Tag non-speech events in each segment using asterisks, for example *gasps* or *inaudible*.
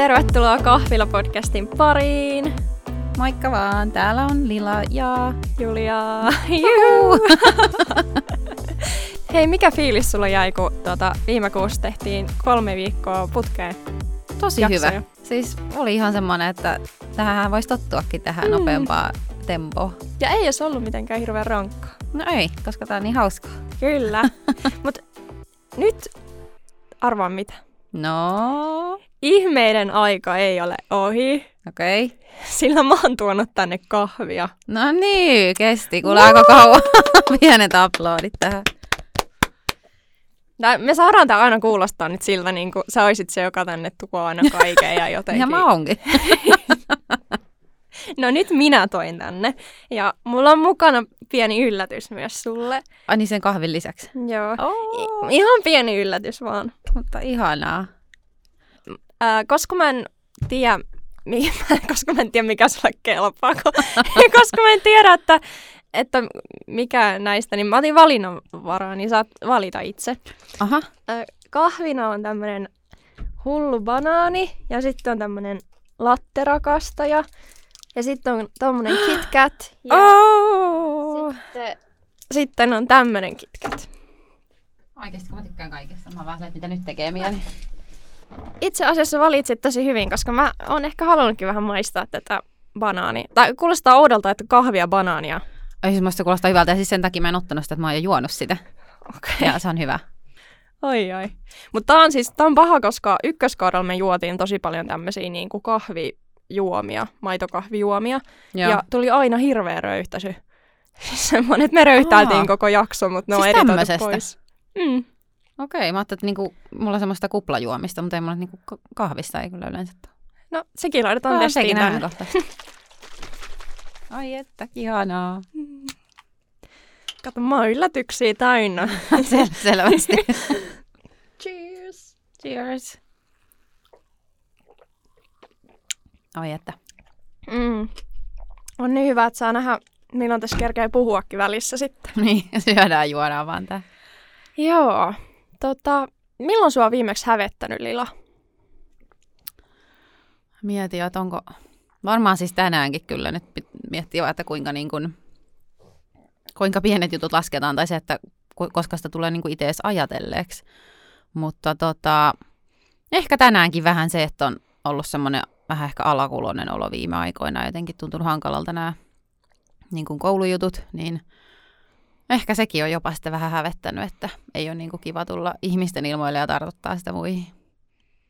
tervetuloa Kahvila-podcastin pariin. Moikka vaan, täällä on Lila ja Julia. Juhu. *laughs* Hei, mikä fiilis sulla jäi, kun tuota, viime kuussa tehtiin kolme viikkoa putkeen? Tosi jaksoja. hyvä. Siis oli ihan semmoinen, että tähän voisi tottuakin tähän mm. nopeampaa tempoa. Ja ei olisi ollut mitenkään hirveän rankkaa. No ei, koska tää on niin hauskaa. Kyllä. *laughs* Mutta nyt arvaan mitä. No? Ihmeiden aika ei ole ohi. Okei. Okay. *laughs* Sillä mä oon tuonut tänne kahvia. No niin, kesti kuule aika kauan. *laughs* Pienet aplodit tähän. Tää, me saadaan tämä aina kuulostaa nyt siltä, niin kuin sä olisit se, joka tänne tuo aina kaiken ja *laughs* jotenkin. ja mä oonkin. no nyt minä toin tänne. Ja mulla on mukana pieni yllätys myös sulle. Ai niin sen kahvin lisäksi? Joo. Oh. I- ihan pieni yllätys vaan. Mutta ihanaa. Äh, koska mä en tiedä, *laughs* koska mä en tiedä mikä sulle kelpaa, *laughs* koska mä en tiedä, että, että mikä näistä, niin mä otin valinnanvaraa, niin saat valita itse. Aha. Äh, kahvina on tämmönen hullu banaani ja sitten on tämmönen latterakastaja ja sitten on tommonen *gasps* KitKat. Ja oh! sitten, sitten on tämmönen KitKat. Oikeesti kun mä tykkään kaikesta. Mä vaan mitä nyt tekee mieli. *laughs* Itse asiassa valitsit tosi hyvin, koska mä oon ehkä halunnutkin vähän maistaa tätä banaania. Tai kuulostaa oudolta, että kahvia banaania. Ei siis musta kuulostaa hyvältä ja siis sen takia mä en ottanut sitä, että mä oon jo juonut sitä. Okay. Ja se on hyvä. Oi oi. Mutta tää on siis, tää on paha, koska ykköskaudella me juotiin tosi paljon tämmöisiä niin kuin kahvijuomia, maitokahvijuomia. Joo. Ja tuli aina hirveä röyhtäisy. *laughs* Siis semmoinen, että me röyhtäiltiin koko jakso, mutta ne siis on editoitu pois. Mm. Okei, mä ajattelin, että niinku, mulla on semmoista kuplajuomista, mutta ei mulla niinku kahvista ei kyllä yleensä. No, sekin laitetaan no, testiin tänne. kohta. *laughs* Ai että, ihanaa. Kato, mä oon yllätyksiä täynnä. *laughs* Sel- selvästi. *laughs* Cheers. Cheers. Oi että. Mm. On niin hyvä, että saa nähdä, milloin tässä kerkee puhuakin välissä sitten. niin, syödään juodaan vaan tää. Joo. Tota, milloin sua on viimeksi hävettänyt, Lila? Mietin, että onko... Varmaan siis tänäänkin kyllä nyt miettii, että kuinka, niin kuin, kuinka pienet jutut lasketaan, tai se, että koska sitä tulee niin itse ajatelleeksi. Mutta tota, ehkä tänäänkin vähän se, että on ollut semmoinen vähän ehkä alakuloinen olo viime aikoina, jotenkin tuntunut hankalalta nämä niin kuin koulujutut, niin – Ehkä sekin on jopa sitten vähän hävettänyt, että ei ole niin kuin kiva tulla ihmisten ilmoille ja tartuttaa sitä muihin.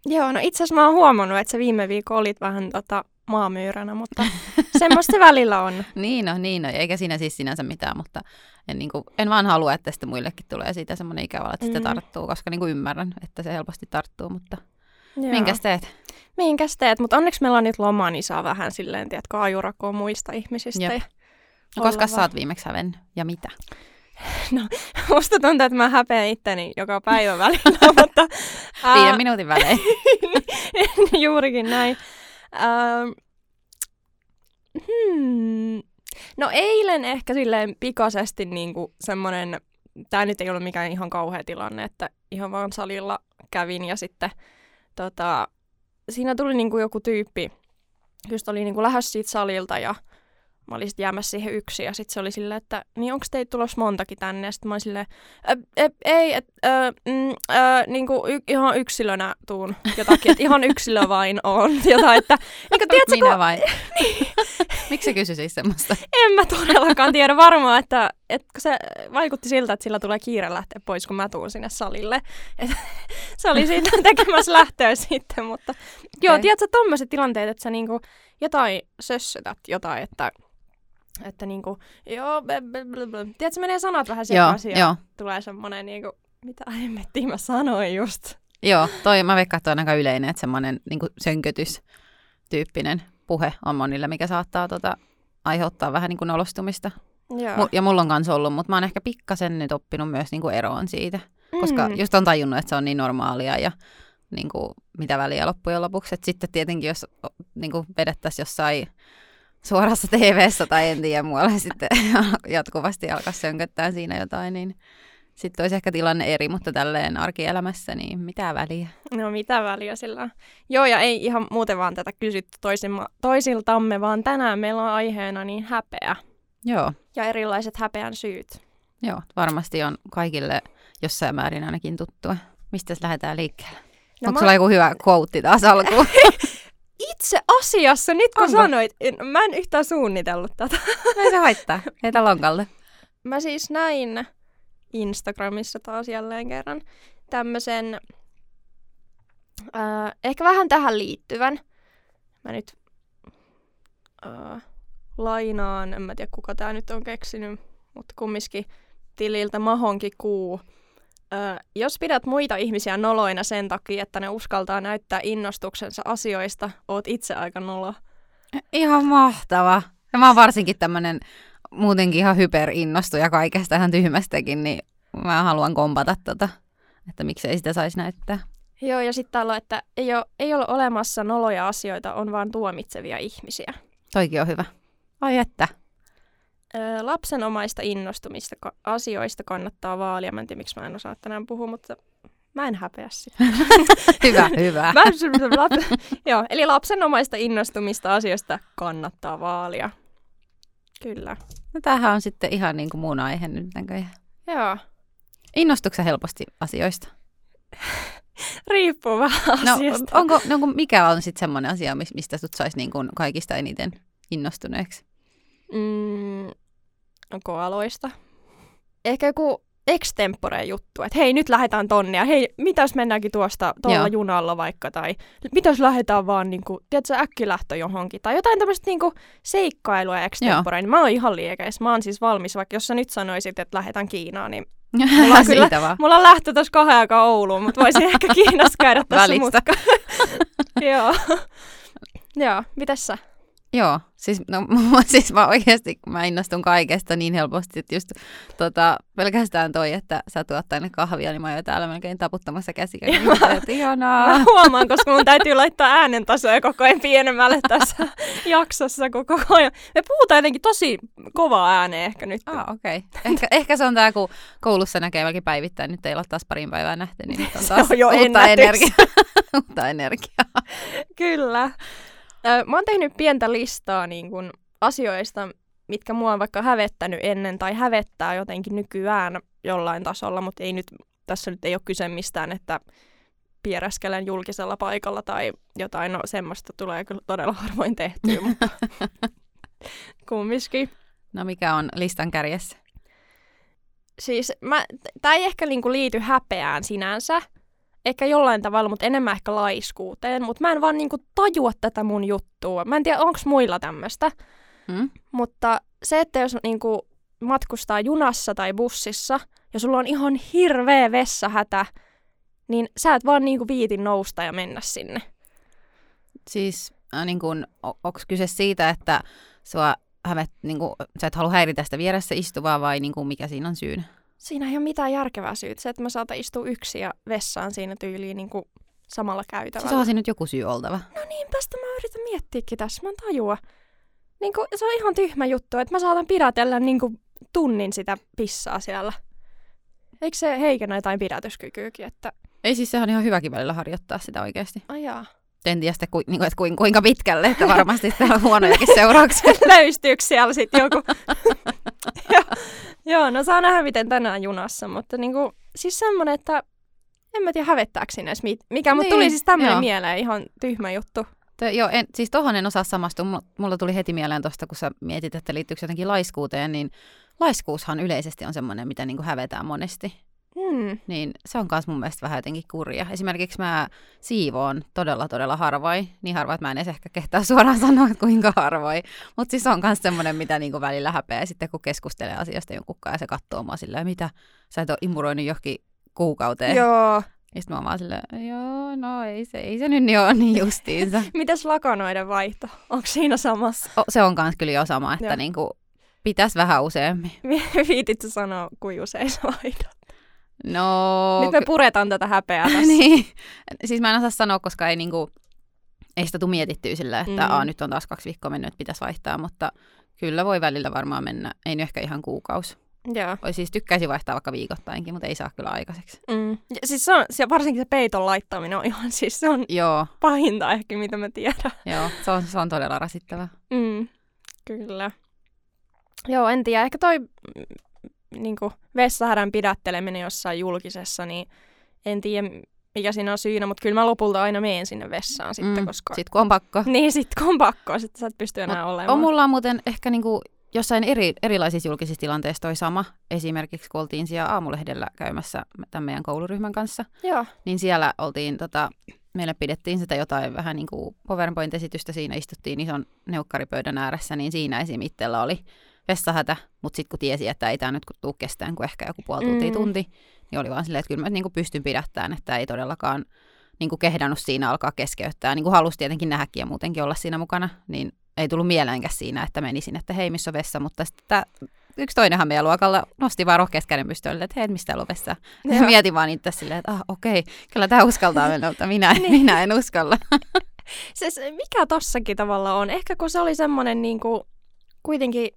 Joo, no itse asiassa mä oon huomannut, että se viime viikko olit vähän tota maamyyränä, mutta semmoista se välillä on. *laughs* niin no, niin no, eikä siinä siis sinänsä mitään, mutta en, niin kuin, en vaan halua, että sitten muillekin tulee siitä semmoinen ikävä, että mm. sitä tarttuu, koska niin kuin ymmärrän, että se helposti tarttuu, mutta Joo. minkäs teet? Minkäs teet, mutta onneksi meillä on nyt loma, niin saa vähän silleen, tiedätkö, ajurakoa muista ihmisistä. Ja no, koska sä oot viimeksi hävennyt ja mitä? *laughs* No, musta tuntuu, että mä häpeän itteni joka päivä välillä, *laughs* mutta... Viiden minuutin välein. *laughs* juurikin näin. Uh, hmm. No eilen ehkä silleen pikaisesti niinku semmonen, tää nyt ei ollut mikään ihan kauhea tilanne, että ihan vaan salilla kävin ja sitten tota, siinä tuli niinku joku tyyppi, just oli niinku lähes siitä salilta ja mä olin sitten jäämässä siihen yksin ja sitten se oli silleen, että niin onko teitä tulossa montakin tänne? Ja sitten mä olin silleen, ei, et, ä, mm, ä, niinku y, ihan yksilönä tuun jotakin, että ihan yksilö vain on. *laughs* Jotain, että, niin, tiedätkö, Minä kun... vain? *laughs* Miksi se kysyi siis semmoista? En mä todellakaan tiedä varmaan, että, että se vaikutti siltä, että sillä tulee kiire lähteä pois, kun mä tuun sinne salille. Et, se oli siitä *laughs* tekemässä lähtöä sitten, mutta okay. joo, tiedätkö tommoset tilanteet, että sä niinku jotain sössötät jotain, että että niinku, joo, blablabla. tiedätkö, menee sanat vähän sekaisin ja tulee semmoinen niinku, mitä hemmettiin mä sanoin just. Joo, toi, mä veikkaan, että on aika yleinen, että semmoinen niinku sönkötys-tyyppinen puhe on monille, mikä saattaa tota, aiheuttaa vähän niinku nolostumista. Joo. Ja mulla on kanssa ollut, mutta mä oon ehkä pikkasen nyt oppinut myös niinku eroon siitä. Koska mm. just on tajunnut, että se on niin normaalia ja niin kuin, mitä väliä loppujen lopuksi. Et sitten tietenkin, jos niin kuin vedettäisiin jossain suorassa tv tai en tiedä muualla *laughs* sitten jatkuvasti alkaa sönköttää siinä jotain, niin sitten olisi ehkä tilanne eri, mutta tälleen arkielämässä, niin mitä väliä? No mitä väliä sillä on. Joo, ja ei ihan muuten vaan tätä kysytty toisiltamme, vaan tänään meillä on aiheena niin häpeä Joo, ja erilaiset häpeän syyt. joo, varmasti on kaikille jossain määrin ainakin tuttua. Mistä lähdetään liikkeelle? No Onko mä- sulla joku hyvä quote taas alkuun? *laughs* Itse asiassa, nyt kun Onko? sanoit, en- mä en yhtään suunnitellut tätä. Ei se haittaa. *laughs* Heitä lonkalle. Mä siis näin Instagramissa taas jälleen kerran tämmöisen, äh, ehkä vähän tähän liittyvän. Mä nyt äh, lainaan, en mä tiedä kuka tää nyt on keksinyt, mutta kumminkin tililtä Mahonki kuu. Äh, jos pidät muita ihmisiä noloina sen takia, että ne uskaltaa näyttää innostuksensa asioista, oot itse aika nolo. Ihan mahtava. Ja mä oon varsinkin tämmönen muutenkin ihan hyperinnostuja kaikesta ihan tyhmästäkin, niin mä haluan kompata tota, että miksei sitä saisi näyttää. Joo, ja sitten täällä on, että ei ole, ei ole olemassa noloja asioita, on vaan tuomitsevia ihmisiä. Toikin on hyvä. Ai että. Lapsenomaista innostumista asioista kannattaa vaalia. Mä en tiedä, miksi mä en osaa tänään puhua, mutta mä en häpeä sitä. *laughs* Hyvä, *laughs* hyvä. Mä, lap- *laughs* joo, eli lapsenomaista innostumista asioista kannattaa vaalia. Kyllä. No tämähän on sitten ihan niin kuin mun aihe nyt näköjään. Joo. Innostuksen helposti asioista? Riippuu vähän No, asiasta. onko, no, onko- mikä on sitten semmoinen asia, mis- mistä sut saisi niin kuin kaikista eniten innostuneeksi? Mm, koaloista. Ehkä joku extempore juttu, että hei nyt lähdetään tonne ja hei mitä jos mennäänkin tuosta tuolla junalla vaikka tai mitä jos lähdetään vaan niinku, tiedätkö, äkkilähtö johonkin tai jotain tämmöistä niinku seikkailua extempore, niin mä oon ihan liekeis. Mä oon siis valmis, vaikka jos sä nyt sanoisit, että lähdetään Kiinaan, niin *laughs* Mulla on kyllä- vaan. mulla on lähtö tuossa kahden aikaa Ouluun, mutta voisin ehkä *laughs* Kiinassa käydä tässä mutka. *laughs* Joo. Joo, mitäs sä? Joo, siis, no, *laughs* siis mä oikeasti, kun mä innostun kaikesta niin helposti, että just tota, pelkästään toi, että sä tuot tänne kahvia, niin mä oon jo täällä melkein taputtamassa käsiä. Niin mä ihanaa. Mä huomaan, koska mun täytyy laittaa äänentasoja koko ajan pienemmälle tässä *laughs* jaksossa koko ajan. Me puhutaan jotenkin tosi kovaa ääneen ehkä nyt. Ah, okei. Okay. Ehkä, ehkä se on tää, kun koulussa näkee melkein päivittäin. Nyt ei ole taas parin päivää nähty, niin nyt on Se taas on jo uutta energiaa. *laughs* uutta energiaa. Kyllä. Mä oon tehnyt pientä listaa niin kun, asioista, mitkä mua on vaikka hävettänyt ennen tai hävettää jotenkin nykyään jollain tasolla, mutta ei nyt, tässä nyt ei ole kyse mistään, että pieräskelen julkisella paikalla tai jotain, no semmoista tulee kyllä todella harvoin tehtyä, *laughs* mutta kumminkin. No mikä on listan kärjessä? Siis mä, tämä ei ehkä niinku liity häpeään sinänsä, ehkä jollain tavalla, mutta enemmän ehkä laiskuuteen, mutta mä en vaan niinku tajua tätä mun juttua. Mä en tiedä, onko muilla tämmöistä, Hmm? mutta se, että jos niinku matkustaa junassa tai bussissa ja sulla on ihan hirveä vessahätä, niin sä et vaan niinku viiti nousta ja mennä sinne. Siis äh, niin kun, onko kyse siitä, että sua hävet, niin kun, sä et halua häiritä sitä vieressä istuvaa vai niin kun, mikä siinä on syynä? Siinä ei ole mitään järkevää syytä. Se, että mä saatan istua yksi ja vessaan siinä tyyliin niinku samalla käytävällä. Siis onhan siinä nyt joku syy oltava. No niin, tästä mä yritän miettiäkin tässä. Mä en tajua. Niin kuin, se on ihan tyhmä juttu, että mä saatan pidätellä niin kuin, tunnin sitä pissaa siellä. Eikö se heikennä jotain pidätyskykyykin, että Ei siis sehän on ihan hyväkin välillä harjoittaa sitä oikeasti. ajaa. En tiedä ku, niin kuin, että kuinka, kuinka pitkälle, että varmasti täällä on huonojakin seurauksia. *laughs* Löystyykö siellä sitten joku? *laughs* joo, no saa nähdä miten tänään junassa, mutta niin kuin, siis semmonen, että en mä tiedä hävettääkö siinä edes mit- mikä, mutta Niin, tuli siis tämmöinen joo. mieleen, ihan tyhmä juttu. Te, joo, en, siis tohon en osaa samastua. Mulla, mulla tuli heti mieleen tuosta, kun sä mietit, että liittyykö jotenkin laiskuuteen, niin laiskuushan yleisesti on semmoinen, mitä niin kuin hävetään monesti. Hmm. Niin se on myös mun mielestä vähän jotenkin kurja. Esimerkiksi mä siivoon todella, todella harvoin. Niin harvoin, että mä en edes ehkä kehtaa suoraan *laughs* sanoa, että kuinka harvoin. Mutta siis se on myös semmoinen, mitä niinku välillä häpeää sitten, kun keskustelee asiasta jonkun kanssa ja se katsoo mua silleen, mitä sä et ole imuroinut johonkin kuukauteen. Joo. Ja sitten mä oon vaan silleen, joo, no ei se, ei se nyt niin ole niin justiinsa. *laughs* Mitäs lakanoiden vaihto? Onko siinä samassa? O, se on kans kyllä jo sama, että Joo. niinku, pitäisi vähän useammin. *laughs* Viititkö sanoa, kuin usein sä vaihdat? No, Nyt me puretaan tätä häpeää *laughs* tässä. niin. Siis mä en osaa sanoa, koska ei, niinku, ei sitä tule mietittyä sillä, että Mm. nyt on taas kaksi viikkoa mennyt, että pitäisi vaihtaa, mutta kyllä voi välillä varmaan mennä. Ei nyt ehkä ihan kuukausi. Joo. Oi siis tykkäisi vaihtaa vaikka viikoittainkin, mutta ei saa kyllä aikaiseksi. Mm. Ja siis se on, se, varsinkin se peiton laittaminen on ihan, *laughs* siis se on Joo, pahinta ehkä, mitä mä tiedän. *laughs* joo, se on, se on todella rasittava. Mm. Kyllä. Joo, en tiedä. Ehkä toi mm, niinku, vessahädän pidätteleminen jossain julkisessa, niin en tiedä, mikä siinä on syynä, mutta kyllä mä lopulta aina menen sinne vessaan sitten, Mm, koska... Sitten kun on pakko. *laughs* Niin, sit kun on pakko, sitten sä et pysty enää olemaan. On mulla muuten ehkä niinku jossain eri, erilaisissa julkisissa tilanteissa toi sama. Esimerkiksi kun oltiin siellä aamulehdellä käymässä tämän meidän kouluryhmän kanssa, Joo. niin siellä oltiin, tota, meille pidettiin sitä jotain vähän niin kuin PowerPoint-esitystä, siinä istuttiin ison neukkaripöydän ääressä, niin siinä esim. itsellä oli vessahätä, mutta sitten kun tiesi, että ei tämä nyt tule kestään kuin ehkä joku puoli tuntia, Mm. tunti, niin oli vaan silleen, että kyllä mä niin kuin pystyn pidättämään, että ei todellakaan niin kuin kehdannut siinä alkaa keskeyttää. Niin kuin halusi tietenkin nähdäkin ja muutenkin olla siinä mukana, niin ei tullut mieleenkään siinä, että menisin, että hei, missä on vessa, mutta sitten tää, yksi toinenhan meidän luokalla nosti vaan rohkeasti käden pystyyn, että hei, mistä on vessa. Ja mietin vaan itse silleen, että ah, okei, kyllä tämä uskaltaa mennä, mutta minä, *laughs* Niin. minä en uskalla. Se, se, mikä tossakin tavalla on? Ehkä kun se oli semmoinen niinku, kuitenkin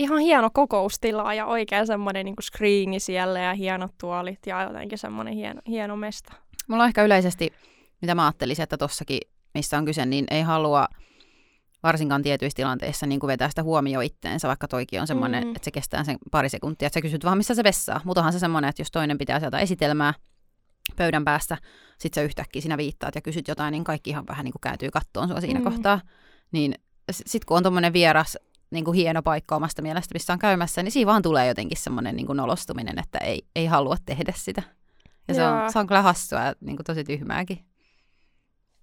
ihan hieno kokoustila ja oikein semmoinen niinku screeni siellä ja hienot tuolit ja jotenkin semmoinen hieno, hieno mesta. Mulla on ehkä yleisesti, mitä mä ajattelisin, että tossakin, missä on kyse, niin ei halua varsinkaan tietyissä tilanteissa niin kuin vetää sitä huomioon itteensä, vaikka toikin on semmoinen, Mm. että se kestää sen pari sekuntia, että sä kysyt vaan, missä se vessaa. Mutta onhan se semmoinen, että jos toinen pitää sieltä esitelmää pöydän päässä, sit sä yhtäkkiä siinä viittaat ja kysyt jotain, niin kaikki ihan vähän niin kuin kääntyy kattoon sua siinä Mm. kohtaa. Niin sitten kun on tommonen vieras, niin kuin hieno paikka omasta mielestä, missä on käymässä, niin siinä vaan tulee jotenkin semmoinen niin kuin nolostuminen, että ei, ei halua tehdä sitä. Ja se on, se on kyllä hassua ja niin kuin tosi tyhmääkin.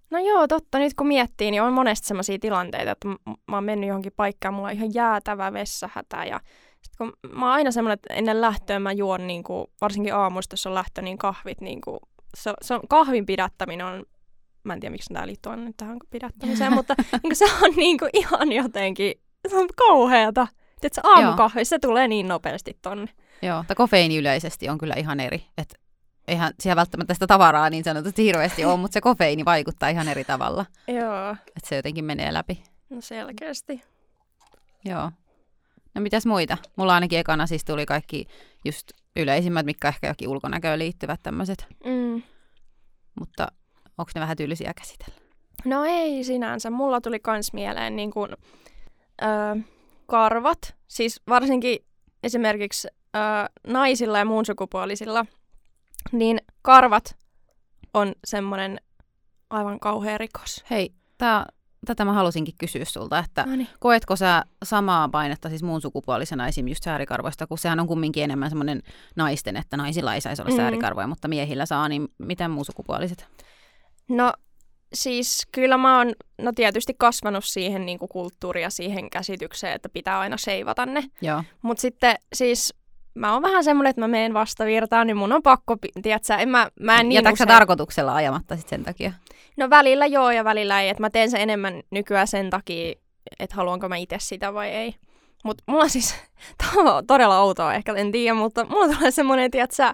No joo, totta. Nyt kun miettii, niin on monesti sellaisia tilanteita, että mä oon mennyt johonkin paikkaan, mulla on ihan jäätävä vessahätä ja sit kun mä oon aina semmoinen, että ennen lähtöä mä juon, niin kuin, varsinkin aamuista, jos on lähtö, niin kahvit, niin kuin, se, se on, kahvin pidättäminen on, mä en tiedä miksi tämä liittyy nyt tähän pidättämiseen, *laughs* mutta niin kuin, se on niin kuin, ihan jotenkin, on kauheata. Että se aamukahvi, se tulee niin nopeasti tonne. Joo, tai kofeiini yleisesti on kyllä ihan eri. Et eihän siellä välttämättä sitä tavaraa niin sanotusti hirveästi ole, mutta se kofeiini vaikuttaa ihan eri tavalla. Joo, Että se jotenkin menee läpi. no selkeästi. Joo. No mitäs muita? Mulla ainakin ekana siis tuli kaikki just yleisimmät, mitkä ehkä jokin ulkonäköön liittyvät tämmöiset. Mm. Mutta onko ne vähän tylsiä käsitellä? No ei sinänsä. Mulla tuli kans mieleen niin kuin, ö, karvat. Siis varsinkin esimerkiksi ö, naisilla ja muun sukupuolisilla, niin karvat on semmoinen aivan kauhea rikos. Hei, tää, tätä mä halusinkin kysyä sulta, että No niin. koetko sä samaa painetta siis muun sukupuolisena esim. just säärikarvoista, kun sehän on kumminkin enemmän semmoinen naisten, että naisilla ei saisi olla Mm. säärikarvoja, mutta miehillä saa, niin miten muun sukupuoliset? No siis kyllä mä oon no tietysti kasvanut siihen niin kuin kulttuuriin ja siihen käsitykseen, että pitää aina seivata ne. Mutta sitten siis mä oon vähän semmoinen, että mä menen vastavirtaan, niin mun on pakko, tiedätkö, en mä, mä en niin Jätätkö usein- tarkoituksella ajamatta sit sen takia? No välillä joo ja välillä ei, että mä teen sen enemmän nykyään sen takia, että haluanko mä itse sitä vai ei. Mutta mulla siis, *laughs* tämä on todella outoa ehkä, en tiedä, mutta mulla tulee semmoinen, tiedätkö,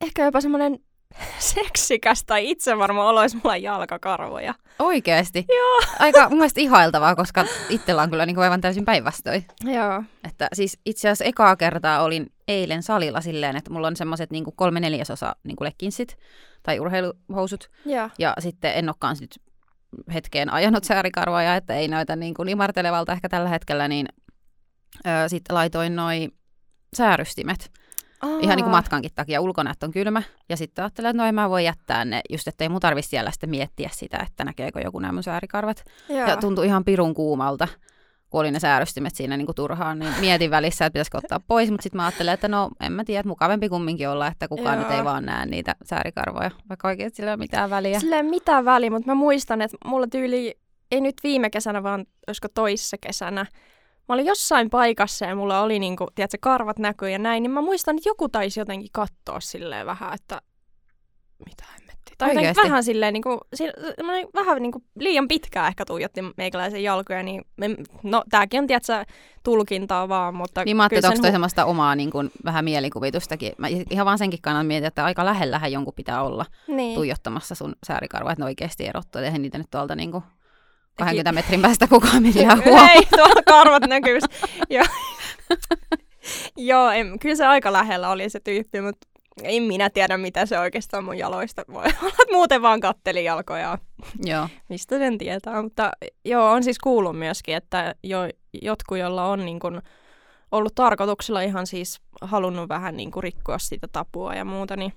ehkä jopa semmoinen *laughs* seksikäs tai itsevarma olo, jos mulla on jalkakarvoja. Oikeesti? Joo. Aika mun mielestä ihailtavaa, koska itsellä on kyllä niin kuin aivan täysin päinvastoin. Joo. Että siis itse asiassa ekaa kertaa olin eilen salilla silleen, että mulla on semmoiset niin kuin kolme neljäsosa niin kuin lekkinsit tai urheiluhousut. Joo. Ja sitten en olekaan nyt hetkeen ajanut säärikarvoja, että ei näytä niin kuin imartelevalta ehkä tällä hetkellä, niin öö, sitten laitoin noi säärystimet. Ihan niin kuin matkankin takia ulkonäöt on kylmä. Ja sitten ajattelin, että no en mä voi jättää ne, just ettei mun tarvitse siellä sitten miettiä sitä, että näkeekö joku nämä mun säärikarvat. Joo. Ja tuntui ihan pirun kuumalta, kun oli ne säärystimet siinä niin kuin turhaan, niin mietin välissä, että pitäisikö ottaa pois, mutta sitten mä ajattelin, että no en mä tiedä, että mukavampi kumminkin olla, että kukaan Joo. nyt ei vaan näe niitä säärikarvoja, vaikka oikeasti sillä ei ole mitään väliä. Sillä ei ole mitään väliä, mutta mä muistan, että mulla tyyli, ei nyt viime kesänä, vaan olisiko toissa kesänä, mä olin jossain paikassa ja mulla oli niinku, tiedätkö, karvat näkyy ja näin, niin mä muistan, että joku taisi jotenkin katsoa silleen vähän, että mitä hemmettiä. Tai jotenkin vähän silleen, niinku, si- semmoinen vähän niinku liian pitkään ehkä tuijotti meikäläisen jalkoja, niin me, no tääkin on, tiedätkö, tulkintaa vaan, mutta Niin mä ajattelin, että onko toi hu- semmoista omaa niin kuin, vähän mielikuvitustakin. Mä ihan vaan senkin kannalta mietin, että aika lähellähän jonkun pitää olla niin. tuijottamassa sun säärikarvoja, että ne oikeasti erottuu. Eihän niitä nyt tuolta niin kuin 20 metrin päästä kukaan millään huomaa. Ei, tuolla karvat näkyy. *laughs* Joo. Joo, en, kyllä se aika lähellä oli se tyyppi, mutta en minä tiedä, mitä se oikeastaan mun jaloista voi *laughs* olla. Muuten vaan katteli jalkoja. Joo. Mistä sen tietää. Mutta joo, on siis kuullut myöskin, että jo, jotkut, joilla on niin kun, ollut tarkoituksella ihan siis halunnut vähän niin kuin rikkoa sitä tapua ja muuta, niin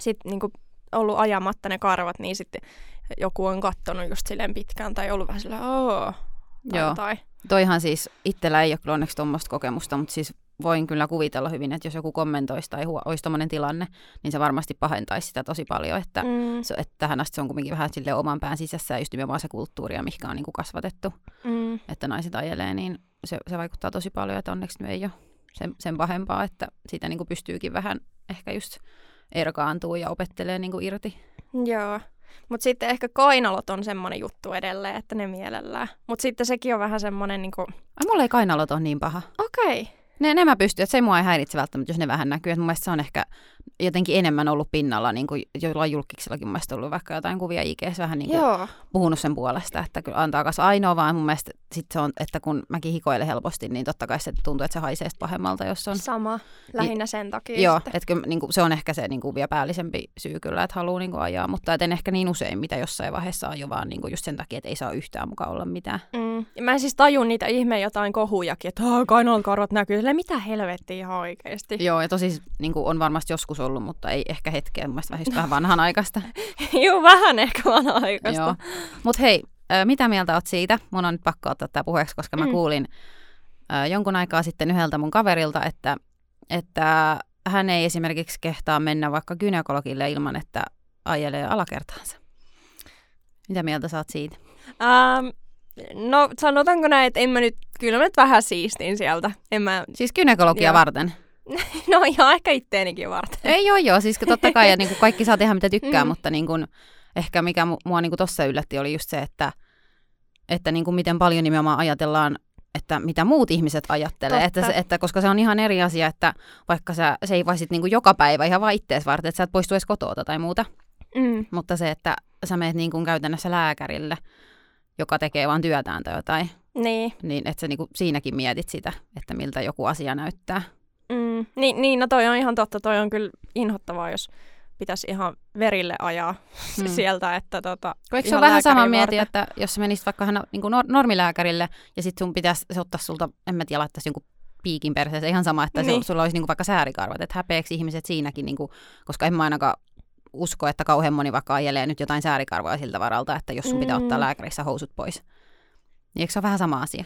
sitten niin ollut ajamatta ne karvat, niin sitten joku on kattonut just silleen pitkään tai ollut vähän silleen, oo, tai, Joo. tai. Toihan siis, itsellä ei ole kyllä onneksi tuommoista kokemusta, mutta siis voin kyllä kuvitella hyvin, että jos joku kommentoisi tai huo, olisi tuommoinen tilanne, niin se varmasti pahentaisi sitä tosi paljon, että, Mm, se, että tähän asti se on kuitenkin vähän sille oman pään sisässä ja just nimenomaan se kulttuuri, ja mihinkä on niin kuin kasvatettu, mm, että naiset ajelee, niin se, se vaikuttaa tosi paljon, että onneksi nyt ei ole sen, sen pahempaa, että siitä niin kuin pystyykin vähän ehkä just erkaantuu ja opettelee niin kuin irti. joo. Mutta sitten ehkä kainalot on semmoinen juttu edelleen, että ne mielellään. Mutta sitten sekin on vähän semmoinen, niinku, Ai, mulla ei kainalot ole niin paha. okei, okay. Ne, ne mä pystyn, että se mua ei häiritse välttämättä, jos ne vähän näkyy. Että mun mielestä se on ehkä jotenkin enemmän ollut pinnalla, niin kuin jollain julkiksillakin mun mielestä ollut vaikka jotain kuvia IG, vähän niin kuin joo. puhunut sen puolesta, että kyllä antaa kas ainoa, vaan mun mielestä sit se on, että kun mäkin hikoilen helposti, niin totta kai se tuntuu, että se haisee pahemmalta, jos on. Sama, lähinnä sen takia. Joo, että kyllä, niin kuin, se on ehkä se niin kuin, vielä päällisempi syy kyllä, että haluaa niin kuin, ajaa, mutta en ehkä niin usein, mitä jossain vaiheessa ajo, vaan niin kuin, just sen takia, että ei saa yhtään mukaan olla mitään. Mm. Ja Mä en siis tajun niitä ihme jotain kohujakin, että "Aa, kainalan karvat näkyy. Mitä helvettiä ihan oikeasti. Joo, ja tosi niin kuin, on varmasti joskus ollut, mutta ei ehkä hetkeä, mun mielestä vähän, vanhanaikaista. *laughs* Joo, vähän ehkä vanha-aikaista. Joo. Mutta hei, mitä mieltä oot siitä? Mun on nyt pakko ottaa tämä puheeksi, koska mä Mm. kuulin jonkun aikaa sitten yhdeltä mun kaverilta, että, että hän ei esimerkiksi kehtaa mennä vaikka gynekologille ilman, että ajelee alakertaansa. Mitä mieltä saat siitä? Ähm, no sanotaanko näin, että en mä nyt, kyllä mä nyt vähän siistin sieltä. En mä, Siis gynekologia Joo. varten. No ihan ehkä itteenikin varten. Ei joo joo, siis totta kai ja *laughs* niin kuin kaikki saa tehdä mitä tykkää, Mm. mutta niin kuin, ehkä mikä mu- mua niin kuin tossa yllätti oli just se, että, että niin kuin miten paljon nimenomaan ajatellaan, että mitä muut ihmiset ajattelee. Että, Totta. että, koska se on ihan eri asia, että vaikka sä seivaisit niin kuin joka päivä ihan vaan ittees varten, että sä et poistu edes kotoa tai muuta. Mm. Mutta se, että sä menet niin kuin käytännössä lääkärille, joka tekee vaan työtään tai jotain, Niin. niin että sä niin kuin siinäkin mietit sitä, että miltä joku asia näyttää. Mm. Niin, niin, no toi on ihan totta. Toi on kyllä inhottavaa, jos pitäisi ihan verille ajaa *laughs* Mm. sieltä, että tota, Eikö se ole vähän sama mieti, että jos menisit vaikka hän, niin kuin nor- normilääkärille ja sitten sun pitäisi, se ottaa sulta, en mä tiedä, laittaisi jonkun piikin perseeseen, ihan sama, että niin. Niin. sulla olisi niin kuin vaikka säärikarvat, että häpeäksi ihmiset siinäkin, niin kuin, koska en mä ainakaan usko, että kauhean moni vaikka ajelee nyt jotain säärikarvoja siltä varalta, että jos sun pitää Mm. ottaa lääkärissä housut pois. Niin eikö se ole vähän sama asia?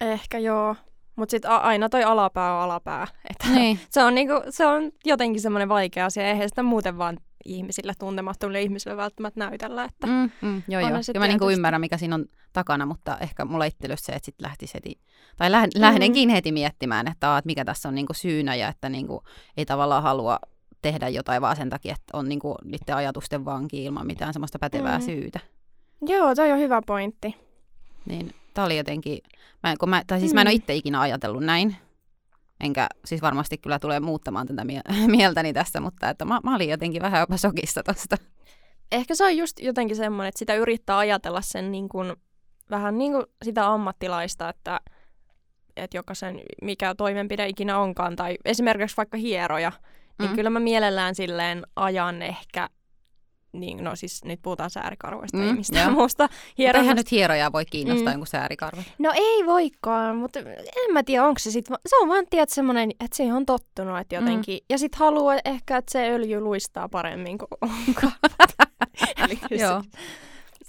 Ehkä joo. Mutta sitten aina toi alapää on alapää. *laughs* Että Niin. *laughs* se, on niinku, se on jotenkin semmoinen vaikea asia. Eihän sitä muuten vaan ihmisille, tuntemattomille ihmisille välttämättä näytellä. Että... Mm, mm, joo, joo. Kyllä mä niinku ymmärrän, mikä siinä on takana, mutta ehkä mulla itsellä olisi se, että sitten lähtisi heti, tai lähden, lähdenkin heti miettimään, että, että mikä tässä on niinku syynä ja että niinku ei tavallaan halua tehdä jotain vaan sen takia, että on niinku niiden ajatusten vanki ilman mitään semmoista pätevää Mm. syytä. Joo, toi on hyvä pointti. Niin tää oli jotenkin, mä, kun mä, tai siis mä en ole itse ikinä ajatellut näin, enkä siis varmasti kyllä tulee muuttamaan tätä mie- *laughs* mieltäni tässä, mutta että mä, mä olin jotenkin vähän jopa sokissa tosta. Ehkä se on just jotenkin semmoinen, että sitä yrittää ajatella sen niin kuin, vähän niin kuin sitä ammattilaista, että, että jokaisen, mikä toimenpide ikinä onkaan, tai esimerkiksi vaikka hieroja, niin Mm. kyllä mä mielellään silleen ajan ehkä, niin, no siis nyt puhutaan säärikarvoista, mm, ei mistään joo. muusta Eihän hieronnasta. nyt hierojaa voi kiinnostaa Mm. jonkun säärikarva. No ei voikaan, mutta en mä tiedä, onko se sitten, se on vaan tiedät semmoinen, että siihen on tottunut, että jotenkin, mm. ja sitten haluaa ehkä, että se öljy luistaa paremmin kuin *laughs* onkaan. *laughs* Eli kyllä Joo.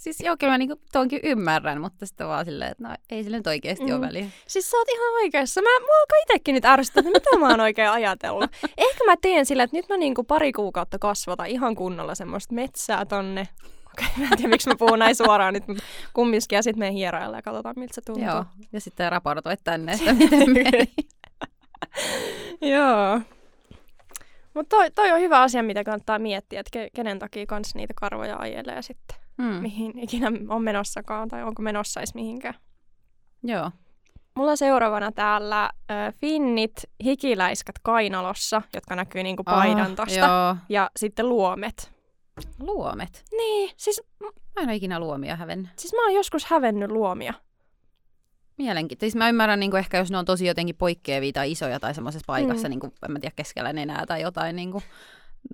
Siis joo, kyllä mä niinku tuonkin ymmärrän, mutta sitten vaan silleen, että no ei sille nyt oikeasti mm. ole väliä. Siis sä oot ihan oikeassa. Mä, mä alkaa itsekin nyt ärsyttää, että mitä mä oon oikein ajatellut. *laughs* Ehkä mä teen sillä, että nyt mä niinku pari kuukautta kasvatan ihan kunnolla semmoista metsää tonne. Okei, mä en tiedä, miksi mä puhun näin suoraan nyt, mutta kumminkin. Ja sitten hierailla ja katsotaan, miltä se tuntuu. Joo, ja sitten raportoit tänne, että *laughs* miten meni. Joo. Mutta toi, toi on hyvä asia, mitä kannattaa miettiä, että ke, kenen takia kans niitä karvoja ajelee sitten, mm. mihin ikinä on menossakaan tai onko menossa edes mihinkään. Joo. Mulla on seuraavana täällä ö, finnit hikiläiskät kainalossa, jotka näkyy niinku paidan tosta. Joo. Ja sitten luomet. Luomet. Niin, siis, Mä en ole ikinä luomia hävennyt. siis mä oon joskus hävennyt luomia. mielenkiintoista. Siis mä ymmärrän niin kuin ehkä, jos ne on tosi jotenkin poikkeavia tai isoja tai semmoisessa paikassa, mm. niin kuin, en mä tiedä, keskellä nenää tai jotain niin kuin,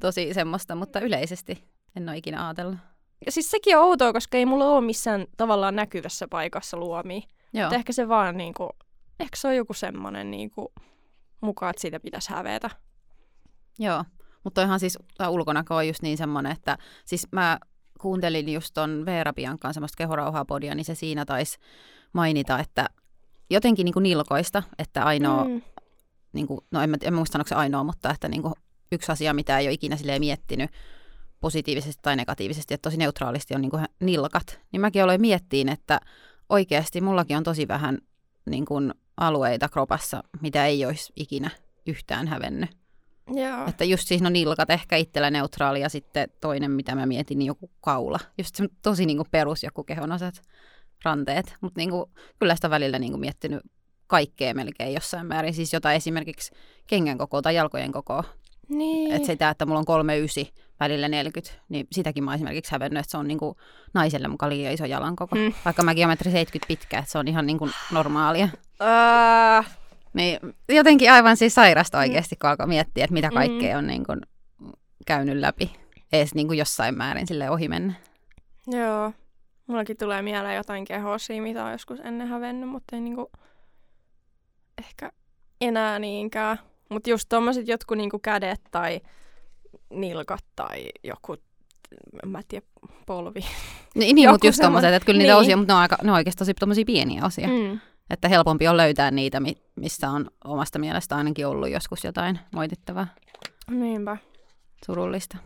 tosi semmoista, mutta yleisesti en ole ikinä ajatellut. Ja siis sekin on outoa, koska ei mulla ole missään tavallaan näkyvässä paikassa luomia. Joo. ehkä se vaan niin kuin, ehkä se on joku semmoinen niin kuin, mukaan, että siitä pitäisi hävetä. Joo, mutta ihan siis ulkonäkö on just niin semmoinen, että siis mä kuuntelin just ton Veera Biancan semmoista kehorauhaa-podia, niin se siinä taisi mainita, että jotenkin niin kuin nilkoista, että ainoa, mm. niin kuin, no en, mä, en muista sanoa se ainoa, mutta että niin kuin yksi asia, mitä ei ole ikinä silleen miettinyt positiivisesti tai negatiivisesti, että tosi neutraalisti on niin kuin nilkat, niin mäkin olen miettiin, että oikeasti mullakin on tosi vähän niin kuin alueita kropassa, mitä ei olisi ikinä yhtään hävennyt. Joo. Että just siis no nilkat ehkä itsellä neutraali ja sitten toinen, mitä mä mietin, niin joku kaula. Just se tosi niin kuin perus joku kehonosat ranteet. Mutta niin kyllä sitä välillä niin kuin miettinyt kaikkea melkein jossain määrin. Siis jotain esimerkiksi kengän kokoa tai jalkojen kokoa. Niin. Että sitä, että mulla on kolme ysi välillä 40, niin sitäkin mä esimerkiksi hävennyt, että se on niinku naiselle mukaan liian iso jalan koko. Mm. Vaikka mäkin olen metri 70 pitkä, että se on ihan niinku normaalia. Uh. Niin jotenkin aivan siis sairasta oikeasti, kun alkaa miettiä, että mitä kaikkea mm. on niinku käynyt läpi. Edes niinku jossain määrin sille ohi mennä. Joo. Mullakin tulee mieleen jotain kehosia, mitä on joskus ennen hävennyt, mutta ei niinku ehkä enää niinkään. Mutta just tommoset jotkut niinku kädet tai nilkat tai joku, en mä tiedä, polvi. Niin, niin mutta just tommoset, että kyllä niitä niin. osia, mutta ne on, aika, ne on oikeasti tosi tommosia pieniä osia. Mm. Että helpompi on löytää niitä, missä on omasta mielestä ainakin ollut joskus jotain moitittavaa. Niinpä. Surullista.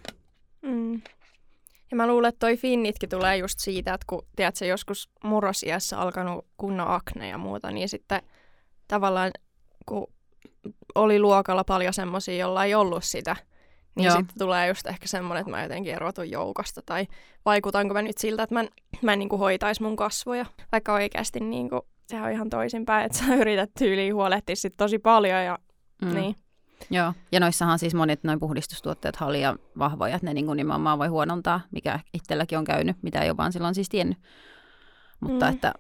Mm. Ja mä luulen, että toi finnitkin tulee just siitä, että kun tiedät, joskus murrosiässä alkanut kunnon akne ja muuta, niin sitten tavallaan kun oli luokalla paljon semmoisia, joilla ei ollut sitä, niin Joo. sitten tulee just ehkä semmoinen, että mä jotenkin erotun joukosta. Tai vaikutanko mä nyt siltä, että mä en, mä en niin kuin hoitais mun kasvoja. Vaikka oikeasti niin kuin, se on ihan toisinpäin, että *laughs* sä yrität tyyliin huolehtia sit tosi paljon. Ja, mm. niin. Joo, ja noissahan siis monet noin puhdistustuotteet on liian vahvoja, että ne niin kuin nimenomaan voi huonontaa, mikä itselläkin on käynyt, mitä ei ole vaan silloin siis tiennyt. Mutta mm. että,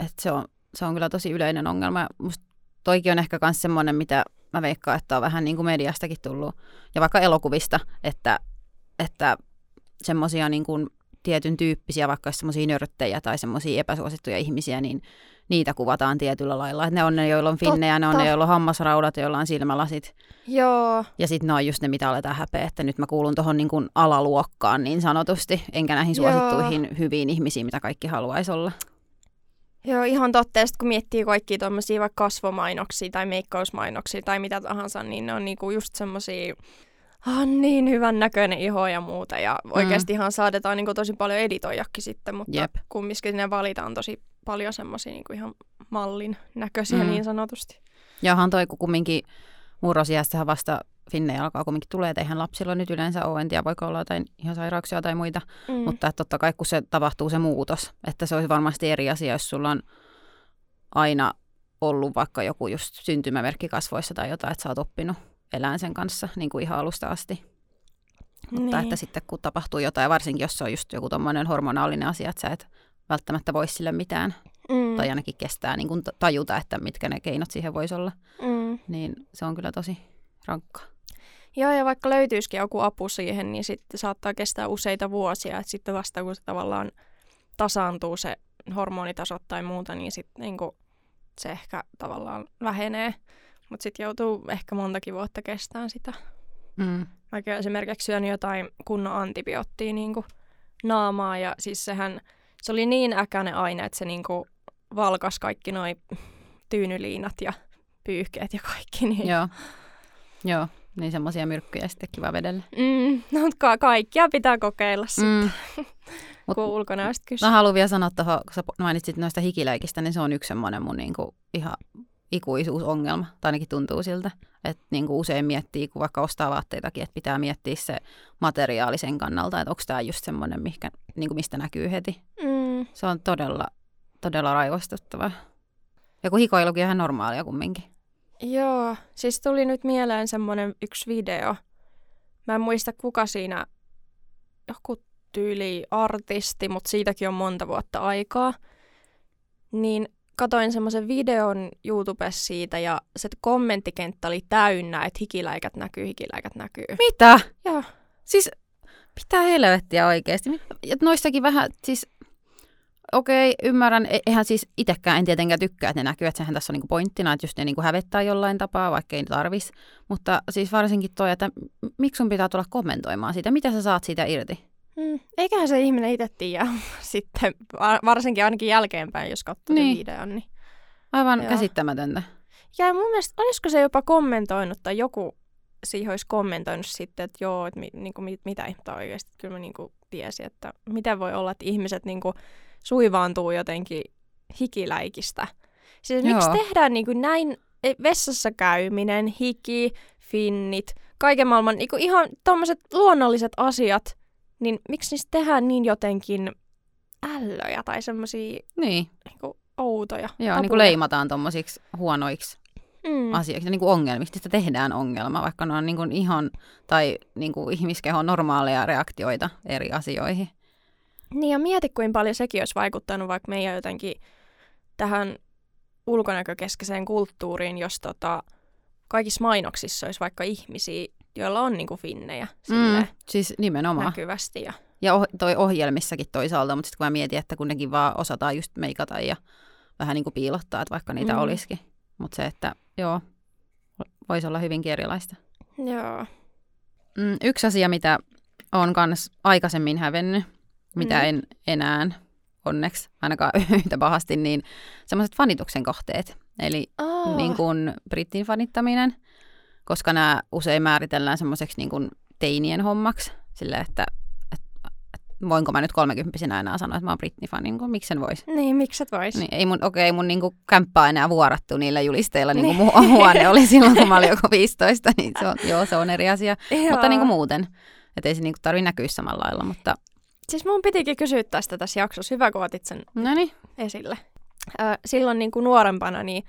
että se, on, se on kyllä tosi yleinen ongelma. Musta toikin on ehkä myös semmoinen, mitä mä veikkaan, että on vähän niin kuin mediastakin tullut, ja vaikka elokuvista, että, että semmoisia niin kuin tietyn tyyppisiä, vaikka semmoisia nörttejä tai semmoisia epäsuosittuja ihmisiä, niin niitä kuvataan tietyllä lailla. Että ne on ne, joilla on finnejä, Totta. ne on ne, joilla on hammasraudat, joilla on silmälasit. Joo. Ja sitten ne on just ne, mitä aletaan häpeä, että nyt mä kuulun tuohon niin alaluokkaan niin sanotusti, enkä näihin suosittuihin Joo. hyviin ihmisiin, mitä kaikki haluaisi olla. Joo, ihan totta. Ja kun miettii kaikkia tuommoisia vaikka kasvomainoksia tai meikkausmainoksia tai mitä tahansa, niin ne on niinku just semmoisia ah, niin hyvän näköinen iho ja muuta. Ja mm. oikeasti ihan saadetaan niinku tosi paljon editoijakin sitten, mutta Jep. kumminkin ne valitaan tosi paljon semmoisia niinku ihan mallin näköisiä mm. niin sanotusti. Ja onhan toi kumminkin murrosiässähän vasta Finne alkaa kumminkin tulee, että eihän lapsilla nyt yleensä ole, en tiedä, voiko olla jotain ihan sairauksia tai muita, mm. mutta että totta kai kun se tapahtuu se muutos, että se olisi varmasti eri asia, jos sulla on aina ollut vaikka joku just syntymämerkki kasvoissa tai jotain, että sä oot oppinut elään sen kanssa niin kuin ihan alusta asti. Niin. Mutta että sitten kun tapahtuu jotain, varsinkin jos se on just joku tommoinen hormonaalinen asia, että sä et välttämättä voi sille mitään, mm. tai ainakin kestää niin kuin tajuta, että mitkä ne keinot siihen voisi olla, mm. niin se on kyllä tosi rankkaa. Joo, ja vaikka löytyisikin joku apu siihen, niin sitten saattaa kestää useita vuosia, että sitten vasta kun se tavallaan tasaantuu se hormonitasot tai muuta, niin sitten niin se ehkä tavallaan vähenee. Mutta sitten joutuu ehkä montakin vuotta kestämään sitä. Mm. Vaikka esimerkiksi syönyt jotain kunnon antibioottia niin naamaa, ja siis sehän, se oli niin äkäinen aine, että se niin valkas kaikki noi tyynyliinat ja pyyhkeet ja kaikki. Niin... Joo. Joo, niin semmoisia myrkkyjä sitten kiva vedellä. Mm, no, ka- kaikkia pitää kokeilla mm. sitten, *laughs* Mut, kun ulkonäöstä kysyy. Mä haluan vielä sanoa tuohon, kun sä mainitsit noista hikiläikistä, niin se on yksi semmoinen mun niinku ihan ikuisuusongelma, tai ainakin tuntuu siltä, että niinku usein miettii, kun vaikka ostaa vaatteitakin, että pitää miettiä se materiaalisen kannalta, että onko tämä just semmoinen, mihkä, niinku mistä näkyy heti. Mm. Se on todella, todella raivostuttavaa. Ja kun hikoilukin on ihan normaalia kumminkin. Joo, siis tuli nyt mieleen semmoinen yksi video. Mä en muista kuka siinä, joku tyyli artisti, mutta siitäkin on monta vuotta aikaa. Niin katoin semmoisen videon YouTubessa siitä ja se kommenttikenttä oli täynnä, että hikiläikät näkyy, hikiläikät näkyy. Mitä? Joo. Siis mitä helvettiä oikeasti? Noistakin vähän, siis okei, ymmärrän, e- eihän siis itsekään en tietenkään tykkää, että ne näkyy, että sehän tässä on niinku pointtina, että just ne niinku hävettää jollain tapaa, vaikka ei tarvis. Mutta siis varsinkin toi, että miksi sun pitää tulla kommentoimaan siitä, mitä sä saat siitä irti? Mm. Eiköhän se ihminen itse tiedä *laughs* sitten, va- varsinkin ainakin jälkeenpäin, jos katsoo niin. Niin. videon. Niin. Aivan Joo. käsittämätöntä. Ja mun mielestä, olisiko se jopa kommentoinut tai joku siihen olisi kommentoinut sitten, että joo, että mi, niinku, mit, mitä ihmettä oikeasti. Kyllä mä niinku tiesin, että miten voi olla, että ihmiset niinku suivaantuu jotenkin hikiläikistä. Siis Joo. miksi tehdään niinku näin e, vessassa käyminen, hiki, finnit, kaiken maailman niinku ihan tommoset luonnolliset asiat, niin miksi niistä tehdään niin jotenkin ällöjä tai semmoisia Niin, niinku outoja. joo, niin tabuja? kuin leimataan tommosiksi huonoiksi Mm. asioiksi, niin kuin ongelmiksi. Niistä tehdään ongelma, vaikka ne on niin kuin ihon tai niin kuin ihmiskehon normaaleja reaktioita eri asioihin. Niin ja mieti, kuinka paljon sekin olisi vaikuttanut vaikka meidän jotenkin tähän ulkonäkökeskeiseen kulttuuriin, jos tota, kaikissa mainoksissa olisi vaikka ihmisiä, joilla on niinku finnejä silleen, siis nimenomaan. näkyvästi. Ja, Ja oh, toi ohjelmissakin toisaalta, mutta sitten kun mä mietin, että kun nekin vaan osataan just meikata ja vähän niin kuin piilottaa, että vaikka niitä Mm. mm. olisikin. Mutta se, että joo, voisi olla hyvinkin erilaista. joo. Mm, yksi asia, mitä on kans aikaisemmin hävennyt, mitä Mm. en enää onneksi ainakaan *laughs* yhtä pahasti, niin semmoiset fanituksen kohteet. Eli Oh. niin kuin brittin fanittaminen, koska nämä usein määritellään semmoiseksi niin kuin teinien hommaksi, sillä että, että, että voinko mä nyt kolmekymppisenä enää sanoa, että mä oon brittifani, niin kuin, miksi sen voisi. Niin, miksi et vois? Niin, ei mun, okei, ei mun niinku kämppää on enää vuorattu niillä julisteilla, niin kuin Niin. huone oli *laughs* silloin, kun mä olin joku 15, niin se on, joo, se on eri asia. Joo. Mutta niin kuin muuten, että ei se niinku tarvi näkyä samalla lailla, mutta Siis mun pitikin kysyä tästä tässä jaksossa. Hyvä, kun otit sen no niin, esille. Ö, silloin niin kuin nuorempana, niin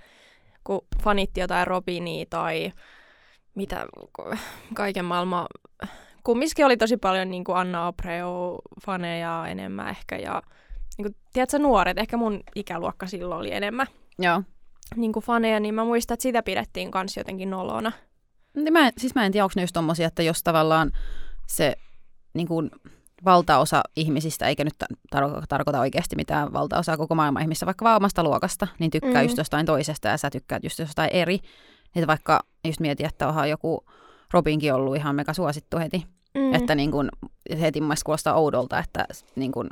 kun fanitti jotain Robinia tai mitä kaiken maailman... Kumminkin oli tosi paljon niin kuin Anna Abreu-faneja enemmän ehkä ja niin kuin, tiedätkö, nuoret, ehkä mun ikäluokka silloin oli enemmän joo. niin kuin faneja, niin mä muistan, että sitä pidettiin kans jotenkin nolona. Mä, en- siis mä en tiedä, onko ne just tommosia, että jos tavallaan se niin kuin valtaosa ihmisistä, eikä nyt tar- tarkoita oikeasti mitään valtaosaa koko maailman ihmistä, vaikka vaan omasta luokasta, niin tykkää Mm. just jostain toisesta ja sä tykkäät just jostain eri. Että vaikka just mietin, että onhan joku Robinkin ollut ihan mega suosittu heti. Mm. Että niin kun, heti mun kuulostaa oudolta, että niin kun,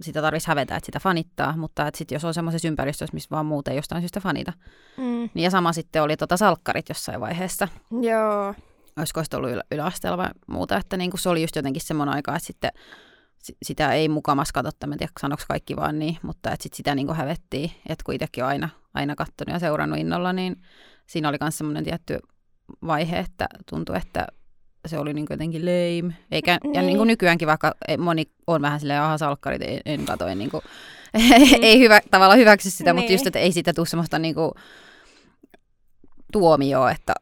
sitä tarvitsisi hävetä, että sitä fanittaa, mutta että sit jos on semmoisessa ympäristössä, missä vaan muuten jostain syystä fanita. Mm. Niin ja sama sitten oli tota salkkarit jossain vaiheessa Joo. Olisiko sitten ollut ylä- yläasteella vai muuta, että niin kuin se oli just jotenkin semmoinen aika, että sitten si- sitä ei mukamas katsottu, mä en tiedä sanoiko kaikki vaan niin, mutta että sit sitä niin kuin hävettiin, että kun itsekin on aina, aina katsonut ja seurannut innolla, niin siinä oli myös semmoinen tietty vaihe, että tuntui, että se oli niin kuin jotenkin lame. Eikä, ja Niin. niin kuin nykyäänkin vaikka moni on vähän silleen, aha salkkarit, en, en kato, en niin kuin, *laughs* Mm. ei hyvä, tavallaan hyväksy sitä, mutta Niin. just, että ei siitä tule semmoista niin kuin, tuomioon, että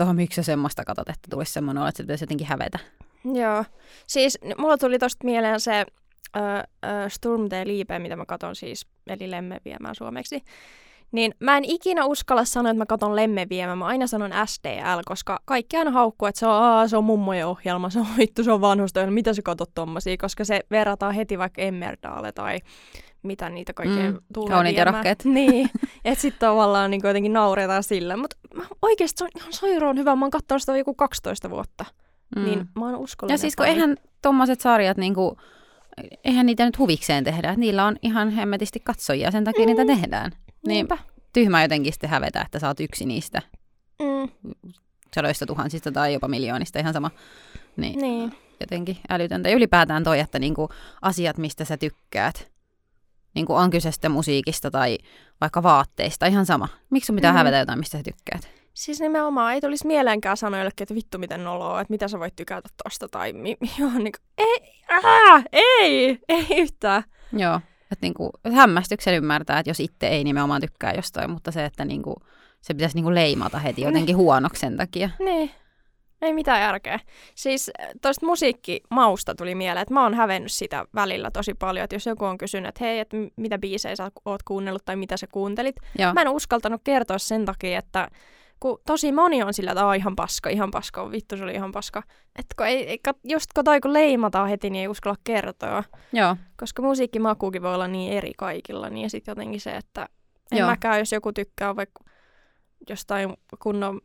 oh, miksi sä semmoista katot, että tulisi semmoinen olo, että se pitäisi jotenkin hävetä. Joo. Siis mulla tuli tosta mieleen se ö, ö, Sturm der Liebe, mitä mä katon siis, eli Lemmeviemää suomeksi. Niin mä en ikinä uskalla sanoa, että mä katon Lemmeviemää, mä aina sanon SDL, koska kaikki aina haukkuu, että se on, Aa, se on mummojen ohjelma, se on *laughs* vittu, se on vanhusta, mitä sä katot tommosia, koska se verrataan heti vaikka Emmerdale tai mitä niitä kaikkea Mm, tulee kauniit ja rohkeat. *laughs* Niin, että sitten tavallaan niin jotenkin nauretaan sillä. Mutta oikeasti se on ihan sairaan hyvä, mä oon katsonut sitä joku 12 vuotta. Mm. Niin mä oon uskollinen. ja siis kun eihän tommoset sarjat niinku, eihän niitä nyt huvikseen tehdä, niillä on ihan hemmetisti katsojia, sen takia mm. niitä tehdään. Niin Niinpä. tyhmä jotenkin sitten hävetä, että sä oot yksi niistä Mm, sadoista tuhansista tai jopa miljoonista, ihan sama. Niin, niin. jotenkin älytöntä. Ja ylipäätään toi, että niinku asiat, mistä sä tykkäät, niinku on kyse sitten musiikista tai vaikka vaatteista, ihan sama. Miksi sun pitää mm. hävetä jotain, mistä sä tykkäät? Siis nimenomaan ei tulisi mieleenkään sanoa jollekin, että vittu miten noloa, että mitä sä voit tykätä tosta tai mi- mi- joo, niin kuin, ei, ää, ei, ei yhtään. Joo, että niinku, hämmästyksen ymmärtää, että jos itse ei nimenomaan tykkää jostain, mutta se, että niinku, se pitäisi niinku leimata heti jotenkin huonoksi sen takia. Niin. Ei mitään järkeä. Siis tuosta musiikkimausta tuli mieleen, että mä oon hävennyt sitä välillä tosi paljon, että jos joku on kysynyt, että hei, että mitä biisejä sä oot kuunnellut tai mitä sä kuuntelit. Joo. Mä en uskaltanut kertoa sen takia, että kun tosi moni on sillä, että Aa, ihan paska, ihan paska, vittu se oli ihan paska. Että kun ei, ei, just kun toi kun leimataan heti, niin ei uskalla kertoa. Joo, Koska musiikkimakuukin voi olla niin eri kaikilla, niin sitten jotenkin se, että en Joo. mäkään, jos joku tykkää vaikka jostain kunnon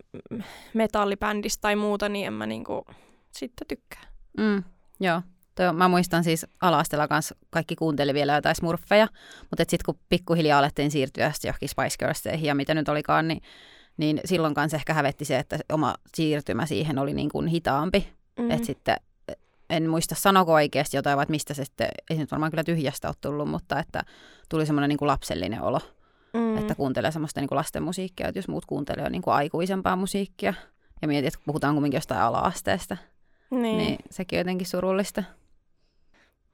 metallibändistä tai muuta, niin en mä niinku sitten tykkää. mm, joo. Toi, mä muistan siis ala kanssa kaikki kuunteli vielä jotain smurfeja, mutta sitten kun pikkuhiljaa alettiin siirtyä johonkin Spice Girlseihin ja mitä nyt olikaan, niin, niin silloin kanssa ehkä hävetti se, että oma siirtymä siihen oli niin kuin hitaampi. Mm. Että sitten en muista sanoko oikeasti jotain, vai että mistä se sitten, ei se nyt varmaan kyllä tyhjästä ole tullut, mutta että tuli semmoinen niin kuin lapsellinen olo, mm. että kuuntelee semmoista niin kuin lasten musiikkia, että jos muut kuuntelee niin kuin aikuisempaa musiikkia, ja mietit, että puhutaan kuitenkin jostain ala-asteesta, niin. niin. niin. niin sekin on jotenkin surullista.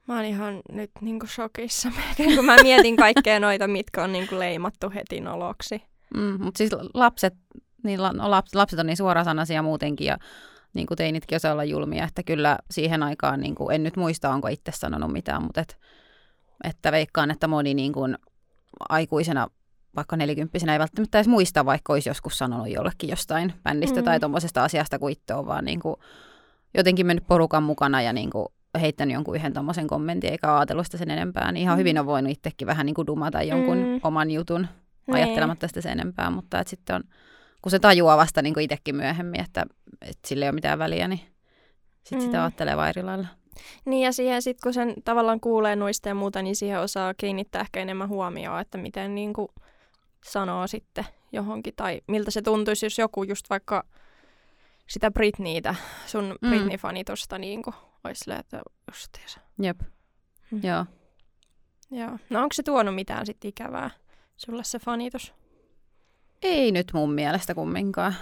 Mä oon ihan nyt niinku shokissa melkein, kun mä mietin kaikkea noita, mitkä on niinku leimattu heti noloksi. Mm, mutta siis lapset, niin no laps, lapset on niin suorasanaisia muutenkin, ja niin kuin teinitkin osaa olla julmia, että kyllä siihen aikaan, niin kuin, en nyt muista, onko itse sanonut mitään, mutta et, että veikkaan, että moni niin kuin, aikuisena, vaikka nelikymppisenä ei välttämättä edes muista, vaikka olisi joskus sanonut jollekin jostain bändistä Mm. tai tuommoisesta asiasta, kun itse on vaan niin kuin, jotenkin mennyt porukan mukana ja niin kuin, heittänyt jonkun yhden tuommoisen kommentin, eikä ajatellut sitä sen enempää, niin ihan Mm. hyvin on voinut itsekin vähän niin kuin dumata jonkun mm. oman jutun Niin. ajattelematta sitä sen enempää, mutta et sitten on, kun se tajuaa vasta niin kuin itsekin myöhemmin, että, että sillä ei ole mitään väliä, niin sitten Mm. sitä ajattelee vaan eri lailla. Niin ja siihen sitten kun sen tavallaan kuulee noista ja muuta, niin siihen osaa kiinnittää ehkä enemmän huomioon, että miten niinku sanoo sitten johonkin. Tai miltä se tuntuisi, jos joku just vaikka sitä Britneytä, sun Mm. Britney-fanitusta niinku olisi silleen, että justiinsa. Jep, Mm. joo. Joo. No onko se tuonut mitään sitten ikävää sulle se fanitus? Ei nyt mun mielestä kumminkaan.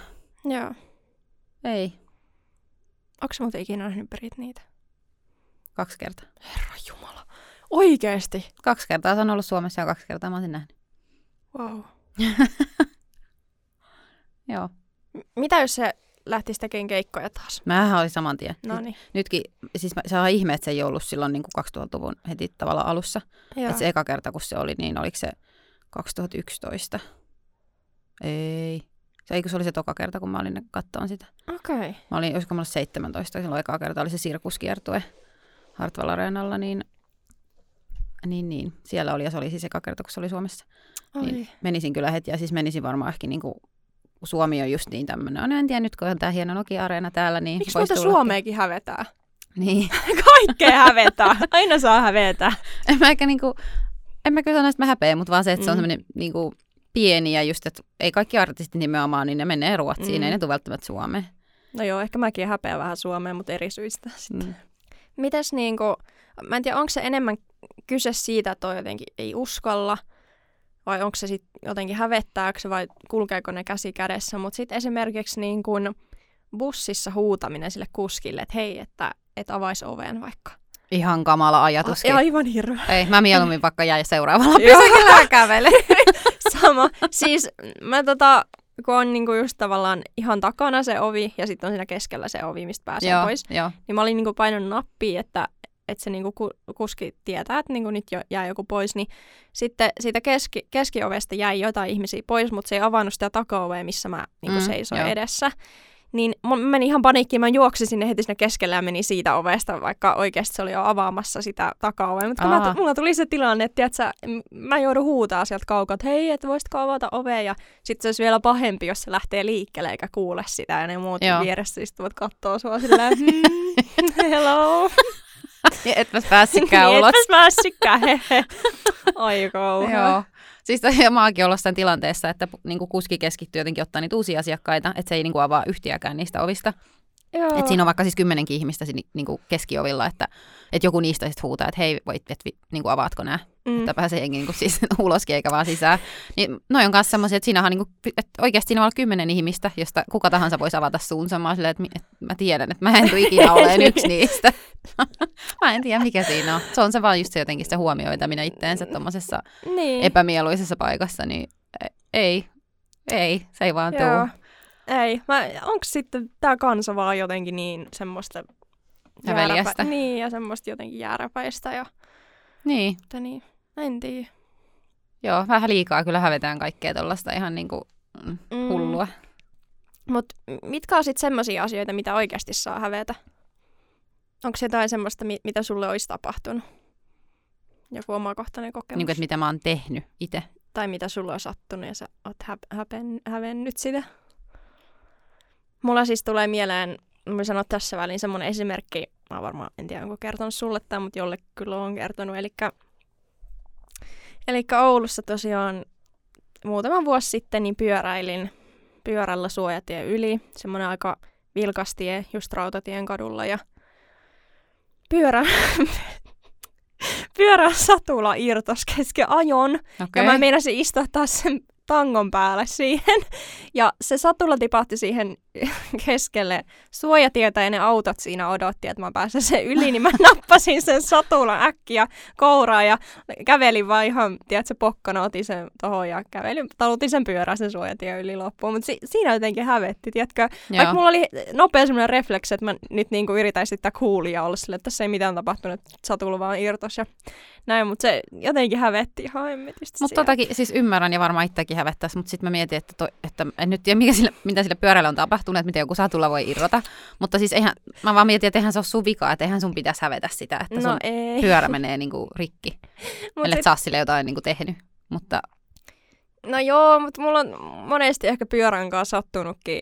Joo. Ei, Onko se muuten ikinä nähnyt Britneytä? kaksi kertaa. Herra Jumala. Oikeesti? Kaksi kertaa se on ollut Suomessa ja kaksi kertaa mä oon sen nähnyt. Wow. *laughs* Joo. M- mitä jos se lähtisi tekemään keikkoja taas? Mähän oli saman tien. No niin. Nytkin, siis mä, se on ihme, että se ei ollut silloin niin kuin 2000-luvun heti tavallaan alussa. Joo. Että se eka kerta, kun se oli, niin oliko se 2011? Ei. Se, ei, kun se oli se toka kerta, kun mä olin kattoon sitä. Okei. Okay. Mä olin, olisiko mä ollut 17, silloin eka kerta oli se sirkuskiertue Hartwall Areenalla, niin, niin, niin, siellä oli, ja se oli siis eka kerta, kun se oli Suomessa. Oi. Niin menisin kyllä heti, ja siis menisin varmaan ehkä niin kuin, Suomi on just niin tämmöinen, no en tiedä nyt, kun on tämä hieno Nokia-areena täällä, niin Miksi muuta tulla- Suomeekin hävetää? Niin, *laughs* Kaikkea hävetää. Aina saa hävetä. *laughs* en mä ehkä niinku, en mä kyllä sano, että mä häpeän, mutta vaan se, että se on Mm. semmoinen niinku pieni ja just, että ei kaikki artistit nimenomaan, niin ne menee Ruotsiin, Mm. ei ne tule välttämättä Suomeen. No joo, ehkä mäkin häpeän vähän Suomeen, mutta eri syistä. *laughs* Mm. Mites niinku, mä en tiedä, onko se enemmän kyse siitä, että toi jotenkin ei uskalla, vai onko se sitten jotenkin hävettääkö se, vai kulkeeko ne käsi kädessä. Mutta sitten esimerkiksi niin kun bussissa huutaminen sille kuskille, että hei, että et avaisi oven vaikka. Ihan kamala ajatus. Ah, aivan hirveä. Ei, mä mieluummin vaikka jäi seuraavalla *laughs* pysäkillä kävele. *laughs* Sama. Siis mä tota, kun on niinku just tavallaan ihan takana se ovi ja sitten on siinä keskellä se ovi, mistä pääsee joo, pois, joo. niin mä olin niinku painanut nappia, että, että se niinku ku, kuski tietää, että niinku nyt jo jää joku pois, niin sitten siitä keski, keskiovesta jäi jotain ihmisiä pois, mutta se ei avannut sitä takaovea, missä mä niinku Mm, seisoin joo. edessä. Niin mä menin ihan paniikkiin, mä juoksin sinne heti sinne keskelle ja menin siitä ovesta, vaikka oikeasti se oli jo avaamassa sitä takaovea. Mutta mä, mulla tuli se tilanne, että tiiätkö, mä joudun huutaa sieltä kaukaa, että hei, että voisitko avata ovea. Ja sitten se olisi vielä pahempi, jos se lähtee liikkeelle eikä kuule sitä. Ja ne muut Joo. vieressä istuvat kattoo sua silleen, hmm, *laughs* hello. Ja et mä päässikään niin, ulos. etpäs päässytkään, hehe. *laughs* Ai kauhea. Joo. Siis maakin olla sen tilanteessa, että niin kuski keskittyy jotenkin ottaa niitä uusia asiakkaita, että se ei niin kuin avaa yhtiäkään niistä ovista. Joo. Et siinä on vaikka siis kymmenenkin ihmistä niin kuin keskiovilla, että, että joku niistä sitten huutaa, että hei, voit, et, niin kuin avaatko nämä, mm. että pääsee jengi niin kuin siis *laughs* uloskin eikä vaan sisään. Niin noi on myös semmoisia, että siinähän on niin kuin, että oikeasti siinä voi olla kymmenen ihmistä, josta kuka tahansa voisi avata suunsa. Mä, silleen, että, että mä tiedän, että mä en tule ikinä *laughs* olemaan yksi niistä. *laughs* mä en tiedä, mikä siinä on. Se on se vaan just se jotenkin se huomioitaminen itteensä tuommoisessa niin. epämieluisessa paikassa, niin e- ei, ei, se ei vaan Joo. tuu. Ei. Mä, onko sitten tää kansa vaan jotenkin niin semmoista... Häveliästä. Niin, ja semmoista jotenkin jääräpäistä. Ja, Niin, mutta niin, en tiedä. joo, vähän liikaa kyllä hävetään kaikkea tuollaista ihan niinku mm, Mm. hullua. Mutta mitkä on sitten semmoisia asioita, mitä oikeasti saa hävetä? Onko jotain semmoista, mi- mitä sulle olisi tapahtunut? Joku omakohtainen kokemus? Niin kuin, että mitä mä oon tehnyt itse. Tai mitä sulla on sattunut ja sä oot hä- häpen- hävennyt sitä? Mulla siis tulee mieleen, mä sanon tässä väliin semmoinen esimerkki, mä varmaan en tiedä onko kertonut sulle tämä, mutta jolle kyllä on kertonut. Eli Eli Oulussa tosiaan muutama vuosi sitten niin pyöräilin pyörällä suojatien yli. Semmoinen aika vilkas tie just Rautatien kadulla ja pyörä, *laughs* pyörän satula irtos kesken ajon. Okei. Ja mä meinasin istua taas sen tangon päälle siihen. Ja se satula tipahti siihen *laughs* keskelle suojatietä ja ne autot siinä odotti, että mä pääsen sen yli, niin mä *laughs* nappasin sen satulan äkkiä kouraan ja kävelin vaan ihan, tiedätkö, pokkana, otin sen tohon ja kävelin, talutin sen pyörän sen suojatien yli loppuun. Mutta si- siinä jotenkin hävetti, tiedätkö? Vaikka Joo. mulla oli nopea semmoinen refleksi, että mä nyt niinku yritän esittää coolia olla sille, että tässä ei mitään tapahtunut, että satula vaan irtos ja näin, mutta se jotenkin hävetti ihan hemmetistä Mutta totakin siis ymmärrän ja varmaan itsekin hävettäisi, mutta sitten mä mietin, että, toi, että en nyt tiedä, mikä sille, mitä sille pyörälle on tapahtunut, että miten joku satulla voi irrota. Mutta siis eihän, mä vaan mietin, että eihän se ole sun vika, että eihän sun pitäisi hävetä sitä, että No sun ei. *laughs* pyörä menee niinku rikki, Mut ellei sit- saa sille jotain niinku tehnyt. Mutta No joo, mutta mulla on monesti ehkä pyörän kanssa sattunutkin,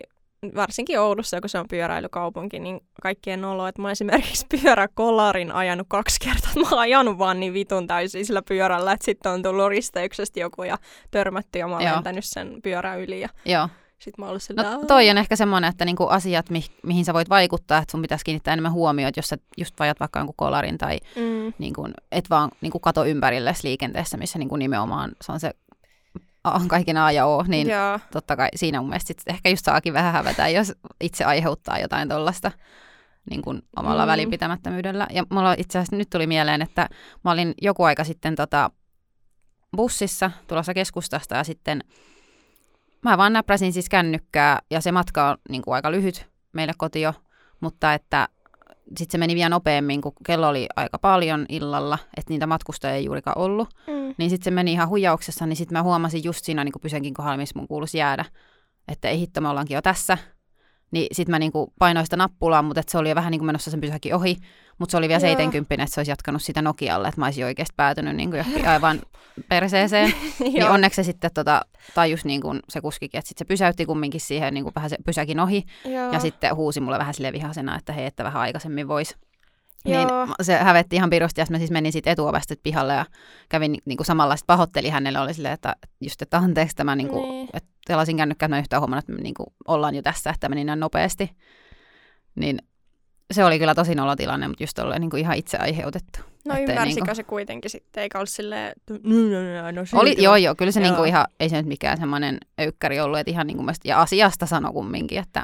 varsinkin Oulussa, kun se on pyöräilykaupunki, niin kaikkien olo, että mä oon esimerkiksi pyöräkolarin ajanut kaksi kertaa. Mä oon ajanut vaan niin vitun täysin sillä pyörällä, että sitten on tullut risteyksestä joku ja törmätty ja mä oon lentänyt sen pyörän yli ja joo. Sit mä ollut sillä, No toi on ehkä semmoinen, että niinku asiat, mi- mihin sä voit vaikuttaa, että sun pitäisi kiinnittää enemmän huomioon, että jos sä just vajat vaikka jonkun kolarin tai mm, niin kuin, et vaan niin kuin kato ympärille liikenteessä, missä niin kuin nimenomaan se on se a- kaiken A ja O, niin joo, totta kai siinä mun mielestä sit ehkä just saakin vähän hävetä, jos itse aiheuttaa jotain tuollaista niin kuin omalla mm. välinpitämättömyydellä. Ja mulla itse asiassa nyt tuli mieleen, että mä olin joku aika sitten tota, bussissa tulossa keskustasta ja sitten mä vaan näppäsin siis kännykkää ja se matka on niin kuin aika lyhyt meille kotio, mutta että sitten se meni vielä nopeammin, kun kello oli aika paljon illalla, että niitä matkustajia ei juurikaan ollut. mm, Niin sitten se meni ihan huijauksessa, niin sitten mä huomasin just siinä niin pysenkin kohdalla, missä mun kuuluisi jäädä, että ei hitto, me ollaankin jo tässä. Niin sitten mä niin painoin sitä nappulaa, mutta et se oli jo vähän niin kuin menossa sen pysäkin ohi. Mutta se oli vielä Joo. 70, että se olisi jatkanut sitä Nokialle, että mä olisin oikeasti päätynyt niin kuin johonkin aivan perseeseen. *laughs* niin onneksi se sitten tota, tajus niin kuin se kuskikin, että sitten se pysäytti kumminkin siihen niin kuin vähän se pysäkin ohi. joo. Ja sitten huusi mulle vähän sille vihasena, että hei, että vähän aikaisemmin Niin Joo. se hävetti ihan pirusti ja mä siis menin sitten etuovesta pihalle ja kävin niin kuin samalla sit pahoitteli hänelle, oli silleen, että just, että anteeksi tämä, niin kuin, Niin. että telasin kännykkää, että mä en yhtään huomannut, että me niin kuin, ollaan jo tässä, että meni näin nopeasti. Niin se oli kyllä tosi nolotilanne, mutta just tolleen niin kuin ihan itse aiheutettu. No ettei ymmärsikö niinku- se kuitenkin sitten, eikä ollut silleen, että no, no, no, no, Oli, joo, joo, kyllä se Joo. niinku ihan, ei se nyt mikään semmoinen öykkäri ollut, että ihan niinku mielestä, ja asiasta sano kumminkin, että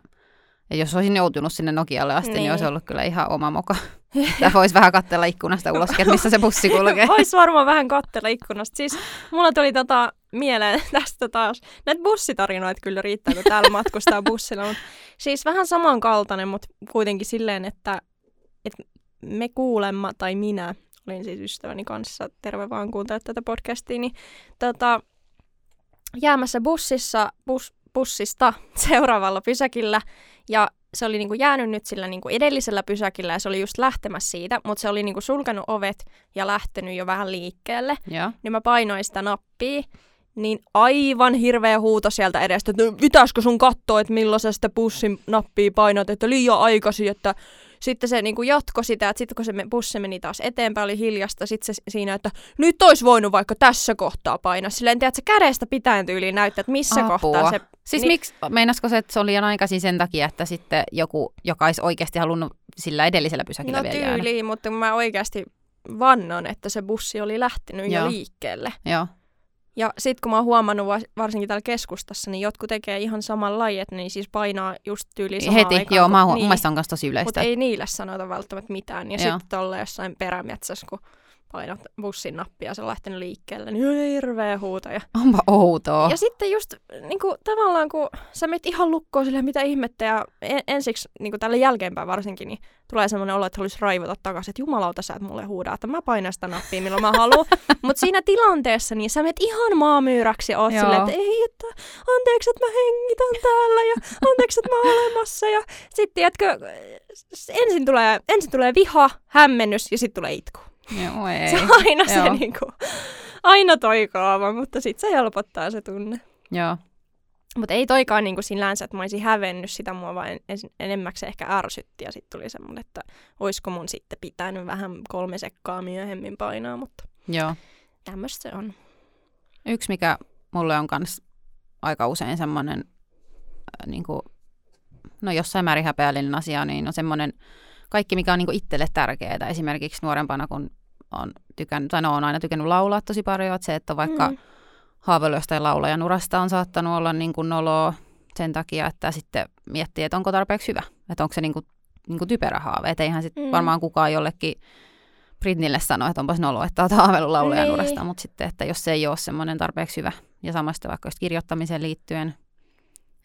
ja jos olisin joutunut sinne Nokialle asti, niin, Niin. olisi ollut kyllä ihan oma moka. *laughs* Tämä voisi vähän katsella ikkunasta ulos, missä se bussi kulkee. *laughs* Vois varmaan vähän katsella ikkunasta. Siis mulla tuli tota mieleen *laughs* tästä taas. Näitä bussitarinoita kyllä riittää, kun täällä matkustaa bussilla. Mutta siis vähän samankaltainen, mutta kuitenkin silleen, että, että me kuulemma, tai minä, olin siis ystäväni kanssa, terve vaan kuuntelet tätä podcastia, niin tota, jäämässä bussissa, bus, bussista *laughs* seuraavalla pysäkillä, ja se oli niinku jäänyt nyt sillä niinku edellisellä pysäkillä, ja se oli just lähtemässä siitä, mutta se oli niinku sulkenut ovet ja lähtenyt jo vähän liikkeelle, Joo. niin mä painoin sitä nappia, niin aivan hirveä huuto sieltä edestä, että "No, pitäisikö sun katsoa, että milloin sä sitä bussin nappia painat, että liian aikaisin, että sitten se niinku jatkoi sitä, että sitten kun se bussi meni taas eteenpäin, oli hiljasta, sitten se siinä, että nyt olisi voinut vaikka tässä kohtaa painaa. Silleen, tiedät, että se kädestä pitäen tyyliin näyttää, että missä Apua. kohtaa se... Siis Niin- niin, miksi, meinasko se, että se oli liian aikaisin sen takia, että sitten joku, joka olisi oikeasti halunnut sillä edellisellä pysäkillä No vielä jäädä? tyyliin, mutta kun mä oikeasti vannon, että se bussi oli lähtenyt jo Joo. liikkeelle. Joo. Ja sitten kun mä oon huomannut va- varsinkin täällä keskustassa, niin jotkut tekee ihan saman lajit, niin siis painaa just tyyliin samaan Heti, aikaan. joo, mä oon, niin. mun mielestä on myös tosi Mutta yleistä. ei niille sanota välttämättä mitään. Ja sitten tuolla jossain perämetsässä, kun painat bussin nappia ja se on lähtenyt liikkeelle, niin on hirveä huuto. Ja, Onpa outoa. ja sitten just niin kuin, tavallaan, kun sä menet ihan lukkoon sille, mitä ihmettä, ja en, ensiksi niin kuin tälle jälkeenpäin varsinkin, niin tulee semmoinen olo, että haluaisi raivota takaisin, että jumalauta sä et mulle huudaa, että mä painan sitä nappia, milloin mä haluan. *laughs* Mutta siinä tilanteessa, niin sä menet ihan maamyyräksi ja oot silleen, että ei, että anteeksi, että mä hengitän täällä, ja anteeksi, että mä oon olemassa, ja sitten tiedätkö, ensin tulee, ensin tulee viha, hämmennys, ja sitten tulee itku. Joo, ei. Se on aina se Joo. niinku, aina toi kaava, mutta sitten se helpottaa se tunne. Joo. Mutta ei toikaan niinku sinänsä, että mä olisin hävennyt sitä mua, vaan en, enemmäksi se ehkä ärsytti ja sitten tuli semmoinen, että olisiko mun sitten pitänyt vähän kolme sekkaa myöhemmin painaa, mutta Joo. tämmöistä se on. Yksi, mikä mulle on kans aika usein semmoinen, äh, niin kuin, no jossain määrin häpeällinen asia, niin on semmoinen kaikki, mikä on niin itselle tärkeää. Esimerkiksi nuorempana, kun on tykännyt, tai no, on aina tykännyt laulaa tosi paljon, että se, että on vaikka mm. haaveillut jostain laulajan urasta on saattanut olla niin kuin noloa sen takia, että sitten miettii, että onko tarpeeksi hyvä, että onko se niin kuin, niin kuin typerä haave, että eihän sitten Mm. varmaan kukaan jollekin Britnille sano, että onpas nolo, että olet haaveillut laulajan Niin. urasta, mutta sitten, että jos se ei ole semmoinen tarpeeksi hyvä, ja samasta vaikka kirjoittamiseen liittyen,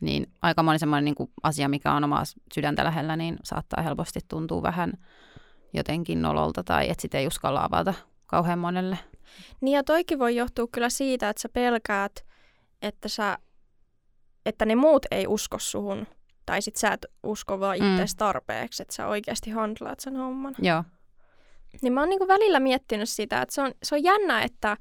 niin aika moni semmoinen niin kuin asia, mikä on omaa sydäntä lähellä, niin saattaa helposti tuntua vähän jotenkin nololta, tai että sitä ei uskalla avata kauhean monelle. Niin ja toikin voi johtua kyllä siitä, että sä pelkäät, että, sä, että ne muut ei usko suhun. Tai sit sä et usko vaan Mm. itseäsi tarpeeksi, että sä oikeasti handlaat sen homman. Joo, Niin mä oon niinku välillä miettinyt sitä, että se on, se on jännä, että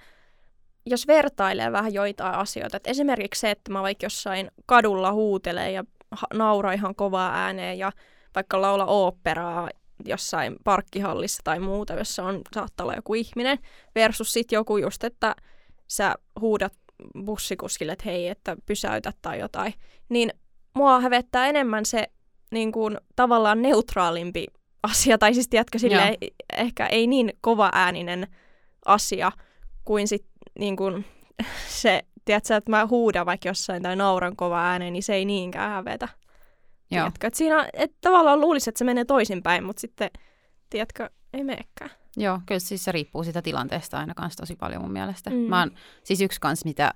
jos vertailee vähän joitain asioita, että esimerkiksi se, että mä vaikka jossain kadulla huutelee ja ha- nauraa ihan kovaa ääneen ja vaikka laula oopperaa jossain parkkihallissa tai muuta, jossa on, saattaa olla joku ihminen, versus sitten joku just, että sä huudat bussikuskille, että hei, että pysäytä tai jotain, niin mua hävettää enemmän se niin kuin, tavallaan neutraalimpi asia, tai siis tiedätkö, silleen, ehkä ei niin kova ääninen asia kuin sit niin kuin *laughs* se, tiedätkö, että mä huudan vaikka jossain tai nauran kova ääneen, niin se ei niinkään hävetä. joo. Tiedätkö, että siinä, että tavallaan luulisi, että se menee toisinpäin, mutta sitten, tiedätkö, ei meekään. Joo, kyllä siis se riippuu sitä tilanteesta aina kanssa tosi paljon mun mielestä. Mm. Mm. Mä oon siis yksi kans, mitä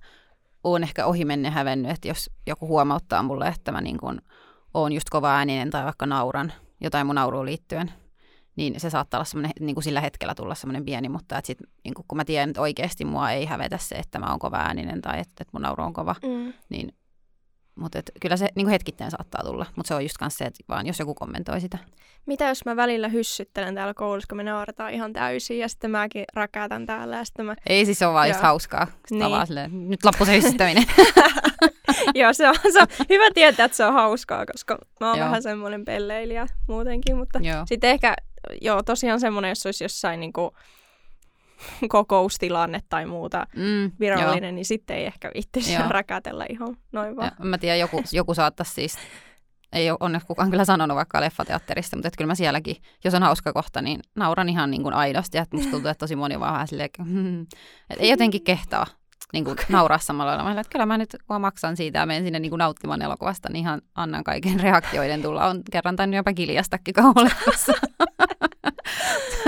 oon ehkä ohimenne hävennyt, että jos joku huomauttaa mulle, että mä niin kun oon just kova ääninen tai vaikka nauran jotain mun nauruun liittyen, niin se saattaa olla semmoinen, niin kuin sillä hetkellä tulla semmoinen pieni, mutta että sit, niin kun mä tiedän, että oikeasti mua ei hävetä se, että mä oon kova ääninen tai että, että mun nauru on kova, Mm. niin mutta et, kyllä se niin hetkittäin saattaa tulla, mutta se on just kanssa se, että vaan jos joku kommentoi sitä. Mitä jos mä välillä hyssyttelen täällä koulussa, kun me naurataan ihan täysin ja sitten mäkin räkäätän täällä ja sitten mä... Ei siis se on vaan just Joo. hauskaa. Sitten Niin. vaan silleen, nyt loppu se hyssyttäminen. *laughs* Joo, se on, se on hyvä tietää, että se on hauskaa, koska mä oon Joo. vähän semmoinen pelleilijä muutenkin, mutta sitten ehkä, joo, tosiaan semmoinen, jos olisi jossain niinku *laughs* kokoustilanne tai muuta Mm, virallinen, niin sitten ei ehkä viittisi Joo. räkätellä ihan noin joo. vaan. Ja, mä tiedän, joku, joku saattaisi siis, ei ole onneksi kukaan kyllä sanonut vaikka leffateatterista, mutta kyllä mä sielläkin, jos on hauska kohta, niin nauran ihan niin kuin aidosti. Että musta tuntuu, että tosi moni vaan vähän silleen, että hmm, et ei jotenkin kehtaa niin kuin *laughs* nauraa samalla lailla. Mä olen, että kyllä mä nyt kun mä maksan siitä ja menen sinne niin kuin nauttimaan elokuvasta, niin ihan annan kaiken reaktioiden tulla. On kerran tainnut jopa kiljastakin kauhullefassa. *laughs*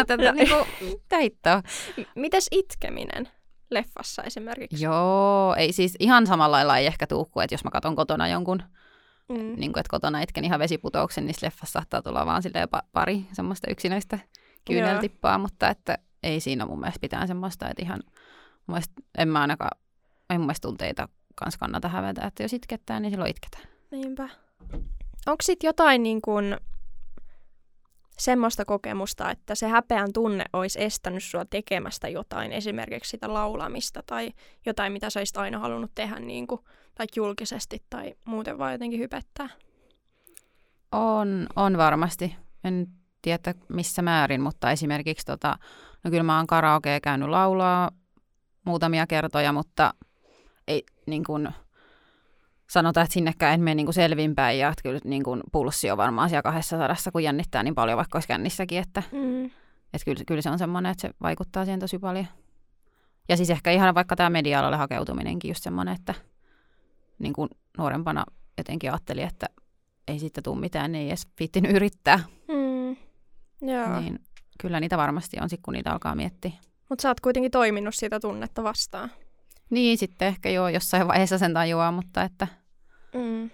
Tätä niin kuin, *laughs* täittää. M- Mites itkeminen leffassa esimerkiksi? Joo, ei siis ihan samalla lailla ei ehkä tuu kuin, että jos mä katson kotona jonkun, Mm. niin kuin, että kotona itken ihan vesiputouksen, niin leffassa saattaa tulla vaan silleen pa- pari semmoista yksinäistä kyyneltippaa, mutta että ei siinä mun mielestä pitää semmoista, että ihan mun mielestä, en mä ainakaan, ei mun mielestä tunteita kans kannata hävetä, että jos itkettää, niin silloin itketään. Niinpä. Onko sitten jotain niin kuin semmoista kokemusta, että se häpeän tunne olisi estänyt sua tekemästä jotain, esimerkiksi sitä laulamista tai jotain, mitä sä olisit aina halunnut tehdä niin kuin, tai julkisesti tai muuten vaan jotenkin hypettää? On, on varmasti. En tiedä missä määrin, mutta esimerkiksi tota, no kyllä mä oon karaokea käynyt laulaa muutamia kertoja, mutta ei niin kuin, sanotaan, että sinnekään en mene niin kuin selvinpäin ja että kyllä niin kuin pulssi on varmaan siellä kahdessa sadassa, kun jännittää niin paljon, vaikka olisi kännissäkin, että, Mm. että kyllä, kyllä se on semmoinen, että se vaikuttaa siihen tosi paljon. Ja siis ehkä ihan vaikka tämä media-alalle hakeutuminenkin just semmoinen, että niin kuin nuorempana jotenkin ajattelin, että ei siitä tule mitään, niin ei edes viittinyt yrittää. Mm. Joo. Niin kyllä niitä varmasti on, sit kun niitä alkaa miettiä. Mutta sä oot kuitenkin toiminut sitä tunnetta vastaan. Niin, sitten ehkä joo, jossain vaiheessa sen tajuaa, mutta että Mm.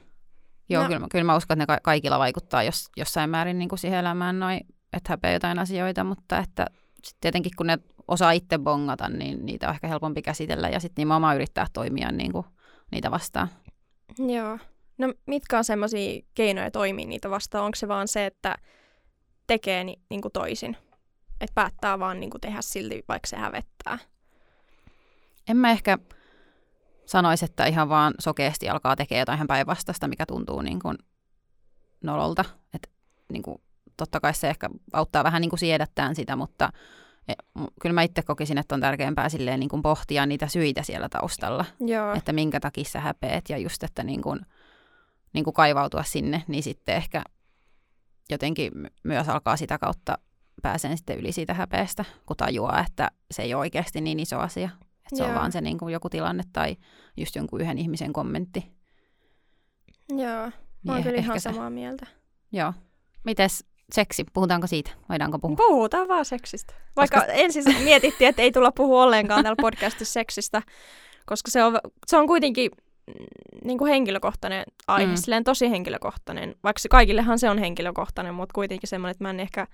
joo, No. kyllä, mä- kyllä mä uskon, että ne ka- kaikilla vaikuttaa jos, jossain määrin niin kuin siihen elämään noin, että häpeä jotain asioita, mutta että sitten tietenkin kun ne osaa itse bongata, niin niitä on ehkä helpompi käsitellä ja sitten nimenomaan yrittää toimia niin kuin niitä vastaan. Joo. No mitkä on semmoisia keinoja toimia niitä vastaan? Onko se vaan se, että tekee ni- niinku toisin? Että päättää vaan niinku tehdä silti, vaikka se hävettää? En mä ehkä sanoisi, että ihan vaan sokeasti alkaa tekemään jotain ihan päinvastaista, mikä tuntuu niin kuin nololta. Et niin kuin, totta kai se ehkä auttaa vähän niin kuin siedättään sitä, mutta e, kyllä mä itse kokisin, että on tärkeämpää silleen niin kuin pohtia niitä syitä siellä taustalla, Joo. että minkä takia sä häpeät ja just, että niin kuin, niin kuin kaivautua sinne, niin sitten ehkä jotenkin my- myös alkaa sitä kautta pääseen sitten yli siitä häpeästä, kun tajuaa, että se ei ole oikeasti niin iso asia. Että se on vaan se niin kuin joku tilanne tai just jonkun yhden ihmisen kommentti. Joo. Mä oon Niin kyllä ihan se. samaa mieltä. Joo. Mites seksi? Puhutaanko siitä? Voidaanko puhua? Puhutaan vaan seksistä. Vaikka koska... ensin mietittiin, että ei tulla puhua ollenkaan täällä podcastissa seksistä, koska se on, se on kuitenkin niin kuin henkilökohtainen aihe, Mm. mm. silleen tosi henkilökohtainen. Vaikka se, kaikillehan se on henkilökohtainen, mutta kuitenkin semmoinen, että mä en ehkä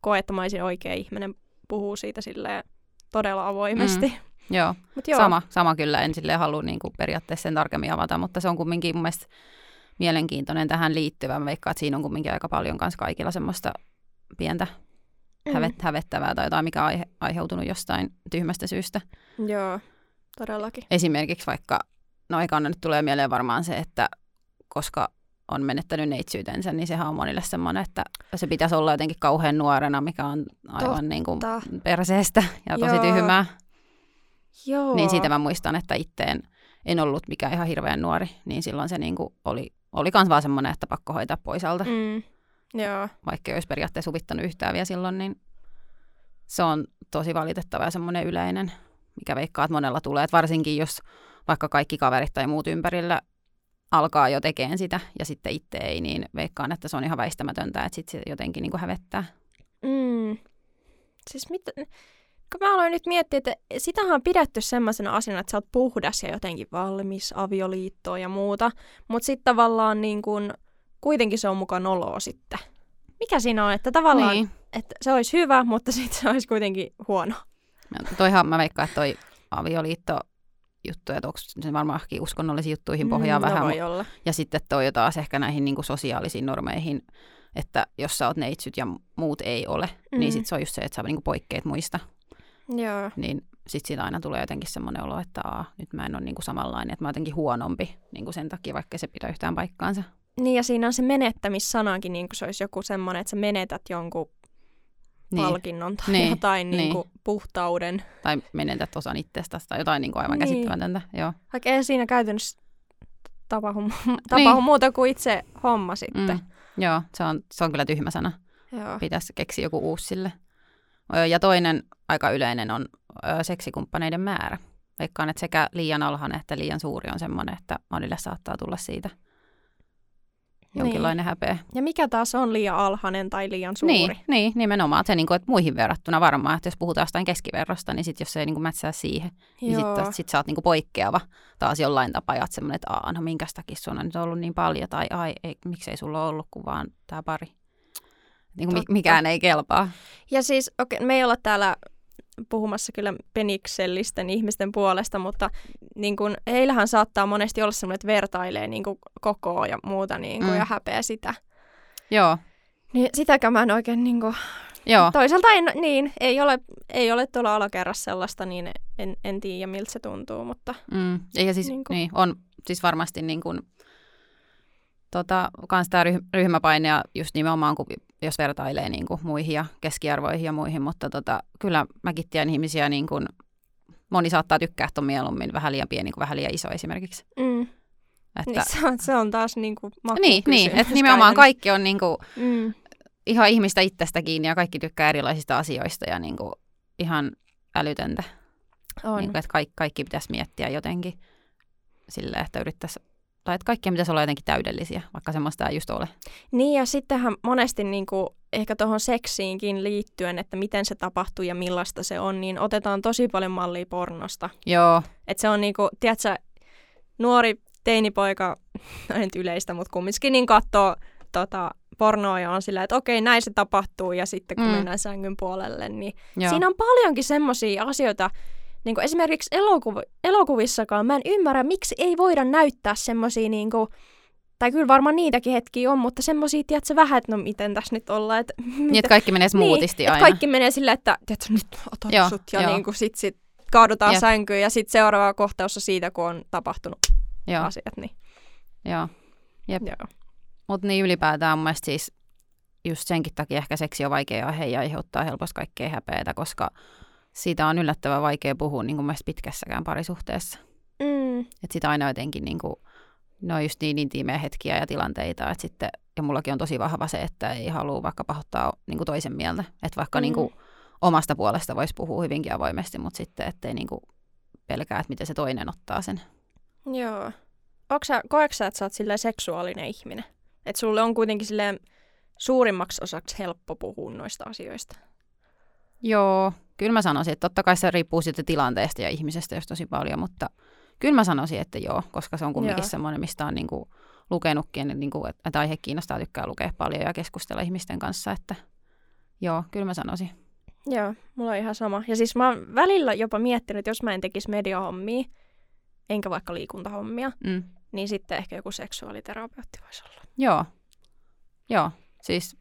koe, että mä olisin oikea ihminen puhuu siitä silleen todella avoimesti. Mm. Joo. Mut joo. Sama, sama kyllä. En silleen halua niin kuin periaatteessa sen tarkemmin avata, mutta se on kumminkin mun mielestä mielenkiintoinen tähän liittyvä. Mä veikkaan, että siinä on kumminkin aika paljon kanssa kaikilla semmoista pientä Mm. hävet, hävettävää tai jotain, mikä on aihe, aiheutunut jostain tyhmästä syystä. Joo, todellakin. Esimerkiksi vaikka, no ekana nyt tulee mieleen varmaan se, että koska on menettänyt neitsyytensä, niin sehän on monille semmoinen, että se pitäisi olla jotenkin kauhean nuorena, mikä on aivan niin kuin Totta. perseestä ja tosi Joo. tyhmää. Joo. Niin siitä mä muistan, että itse en, en ollut mikään ihan hirveän nuori, niin silloin se niin kuin oli, oli kans vaan semmoinen, että pakko hoitaa pois alta. Mm. Joo. Vaikka ei olisi periaatteessa huvittanut yhtään vielä silloin, niin se on tosi valitettava ja semmoinen yleinen, mikä veikkaa, että monella tulee. Että varsinkin jos vaikka kaikki kaverit tai muut ympärillä alkaa jo tekemään sitä ja sitten itse ei, niin veikkaan, että se on ihan väistämätöntä, että sitten se jotenkin niin kuin hävettää. Mm. Siis mitä, mä aloin nyt miettiä, että sitähän on pidetty semmoisena asiana, että sä oot puhdas ja jotenkin valmis avioliittoon ja muuta, mutta sitten tavallaan niin kun, kuitenkin se on mukaan oloa sitten. Mikä siinä on, että tavallaan, niin. Niin. että se olisi hyvä, mutta sitten se olisi kuitenkin huono. No, Toihan mä veikkaan, että toi avioliitto juttu, että onko se varmaankin uskonnollisiin juttuihin pohjaa Mm, vähän, olla. Ja sitten toi taas ehkä näihin niin kuin sosiaalisiin normeihin, että jos sä oot neitsyt ja muut ei ole, mm. niin Mm. sitten se on just se, että sä niin kuin poikkeet muista. Joo. Niin sitten siitä aina tulee jotenkin semmoinen olo, että Aa, nyt mä en ole niin kuin samanlainen, että mä oon jotenkin huonompi niin kuin sen takia, vaikka se pidä yhtään paikkaansa. Niin ja siinä on se menettämissanakin, niin kuin se olisi joku semmoinen, että sä menetät jonkun Niin. palkinnon tai Niin, jotain niin. niin kuin puhtauden. Tai menetät osan itsestäsi tai jotain niin kuin aivan Niin. käsittämätöntä. Joo. Vaikka ei siinä käytännössä tapahdu, tapahdu Niin. muuta kuin itse homma sitten. Mm. Joo, se on, se on kyllä tyhmä sana. Joo. pitäisi keksiä joku uusi sille. Ja toinen aika yleinen on seksikumppaneiden määrä. Veikkaan, että sekä liian alhainen että liian suuri on semmoinen, että monille saattaa tulla siitä jonkinlainen häpeä. Ja mikä taas on liian alhainen tai liian suuri? Niin, niin, nimenomaan. Se, niin kuin, että muihin verrattuna varmaan, että jos puhutaan jostain keskiverrosta, niin sit jos se ei niin kuin mätsää siihen, niin Joo. sitten sit sä oot niin kuin poikkeava taas jollain tapaa. Ja oot semmoinen, että Aa, no minkäs takia sun on nyt ollut niin paljon, tai ai, ei, miksei sulla ollut kuin vaan tämä pari. Niin kuin Totta. mikään ei kelpaa. Ja siis, okei, me ei olla täällä puhumassa kyllä peniksellisten ihmisten puolesta, mutta niin kun, heillähän saattaa monesti olla semmoinen, että vertailee niin kun, kokoa ja muuta niin kun, Mm. ja häpeä sitä. Joo, Niin sitäkään mä en oikein, niin kun, joo. toisaalta en, niin, ei ole, ei ole tuolla alakerrassa sellaista, niin en, en tiedä miltä se tuntuu, mutta Mm. Ja siis, Niin kuin- niin, on siis varmasti niin kuin, tota, kans tämä ryh, ryhmäpaine ja just nimenomaan, kun, jos vertailee niin kuin muihin ja keskiarvoihin ja muihin, mutta tota, kyllä mäkin tiedän ihmisiä, niin kuin, moni saattaa tykkää ton mieluummin vähän liian pieni kuin vähän liian iso esimerkiksi. mm, Että, niin se, on, se on taas niin kuin niin, niin, että nimenomaan kaikki on niin kuin, Mm, ihan ihmistä itsestä kiinni ja kaikki tykkää erilaisista asioista ja niin kuin, ihan älytöntä. on. Niin kuin, että kaikki, kaikki pitäisi miettiä jotenkin silleen, että yrittäisi tai että kaikkien pitäisi olla jotenkin täydellisiä, vaikka semmoista ei just ole. Niin ja sittenhän monesti niin kuin, ehkä tuohon seksiinkin liittyen, että miten se tapahtuu ja millaista se on, niin otetaan tosi paljon mallia pornosta. Joo, Että se on niinku, tiedätkö, nuori teinipoika, no ei nyt yleistä, mutta kumminkin niin katsoo tota, pornoa ja on silleen, että okei, näin se tapahtuu ja sitten kun mm. mennään sängyn puolelle, niin joo. siinä on paljonkin semmoisia asioita, niin kuin esimerkiksi elokuv- elokuvissakaan, mä en ymmärrä, miksi ei voida näyttää semmoisia niin kuin, tai kyllä varmaan niitäkin hetkiä on, mutta semmoisia, tiedätkö, vähän, että no miten tässä nyt ollaan, että *laughs* Niin, että kaikki menee smoothisti niin, aina. että kaikki menee silleen, että tiedätkö, nyt otan Joo, sut ja joo. niin kuin sit, sit kaadutaan Jep. sänkyyn ja sitten seuraava kohtaus on siitä, kun on tapahtunut Joo, asiat. Niin, joo. Jep. joo. Mutta niin ylipäätään mun mielestä siis just senkin takia ehkä seksi on vaikea aihe ja aiheuttaa helposti kaikkea häpeätä, koska siitä on yllättävän vaikea puhua niin kuin mielestä pitkässäkään parisuhteessa. Mm, Että sitä aina jotenkin, niin kuin, ne on just niin intiimejä hetkiä ja tilanteita, että sitten, ja mullakin on tosi vahva se, että ei halua vaikka pahoittaa niin kuin toisen mieltä. Että vaikka Mm. niin kuin, omasta puolesta voisi puhua hyvinkin avoimesti, mutta sitten ettei niin kuin, pelkää, että miten se toinen ottaa sen. joo. Onko sä, koetko sä, että sä oot seksuaalinen ihminen? Että sulle on kuitenkin silleen suurimmaksi osaksi helppo puhua noista asioista. Joo, kyllä mä sanoisin, että totta kai se riippuu sitten tilanteesta ja ihmisestä jos tosi paljon, mutta kyllä mä sanoisin, että joo, koska se on kumminkin Joo. semmoinen, mistä on niinku lukenutkin, että, niinku, että aihe kiinnostaa, tykkää lukea paljon ja keskustella ihmisten kanssa, että joo, kyllä mä sanoisin. Joo, mulla on ihan sama. Ja siis mä oon välillä jopa miettinyt, että jos mä en tekisi mediahommia, enkä vaikka liikuntahommia, Mm. niin sitten ehkä joku seksuaaliterapeutti voisi olla. Joo, joo, siis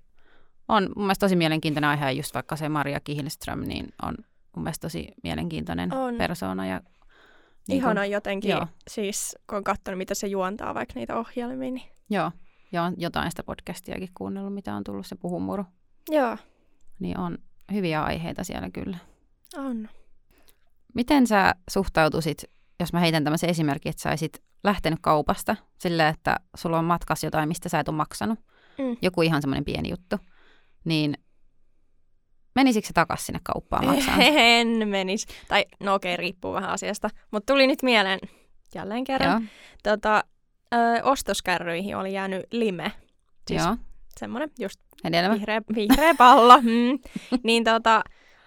on mun mielestä tosi mielenkiintoinen aihe, just vaikka se Maria Kihlström, niin on mun mielestä tosi mielenkiintoinen On. persoona. Ja, Niin Ihana jotenkin, joo. siis kun on katsonut, mitä se juontaa vaikka niitä ohjelmia, niin Joo, ja on jotain sitä podcastiakin kuunnellut, mitä on tullut se puhumuru. joo, Niin on hyviä aiheita siellä kyllä. on. Miten sä suhtautuisit, jos mä heitän tämmöisen esimerkin, että sä olisit lähtenyt kaupasta silleen, että sulla on matkas jotain, mistä sä et ole maksanut, Mm. joku ihan semmoinen pieni juttu, niin menisikö se takaisin sinne kauppaan maksamaan? En menis. Tai no okei, riippuu vähän asiasta. Mutta tuli nyt mieleen jälleen kerran. Joo, Tota, ö, ostoskärryihin oli jäänyt lime. Siis joo, semmoinen just hedelmä. vihreä, vihreä pallo. Mm. niin tota,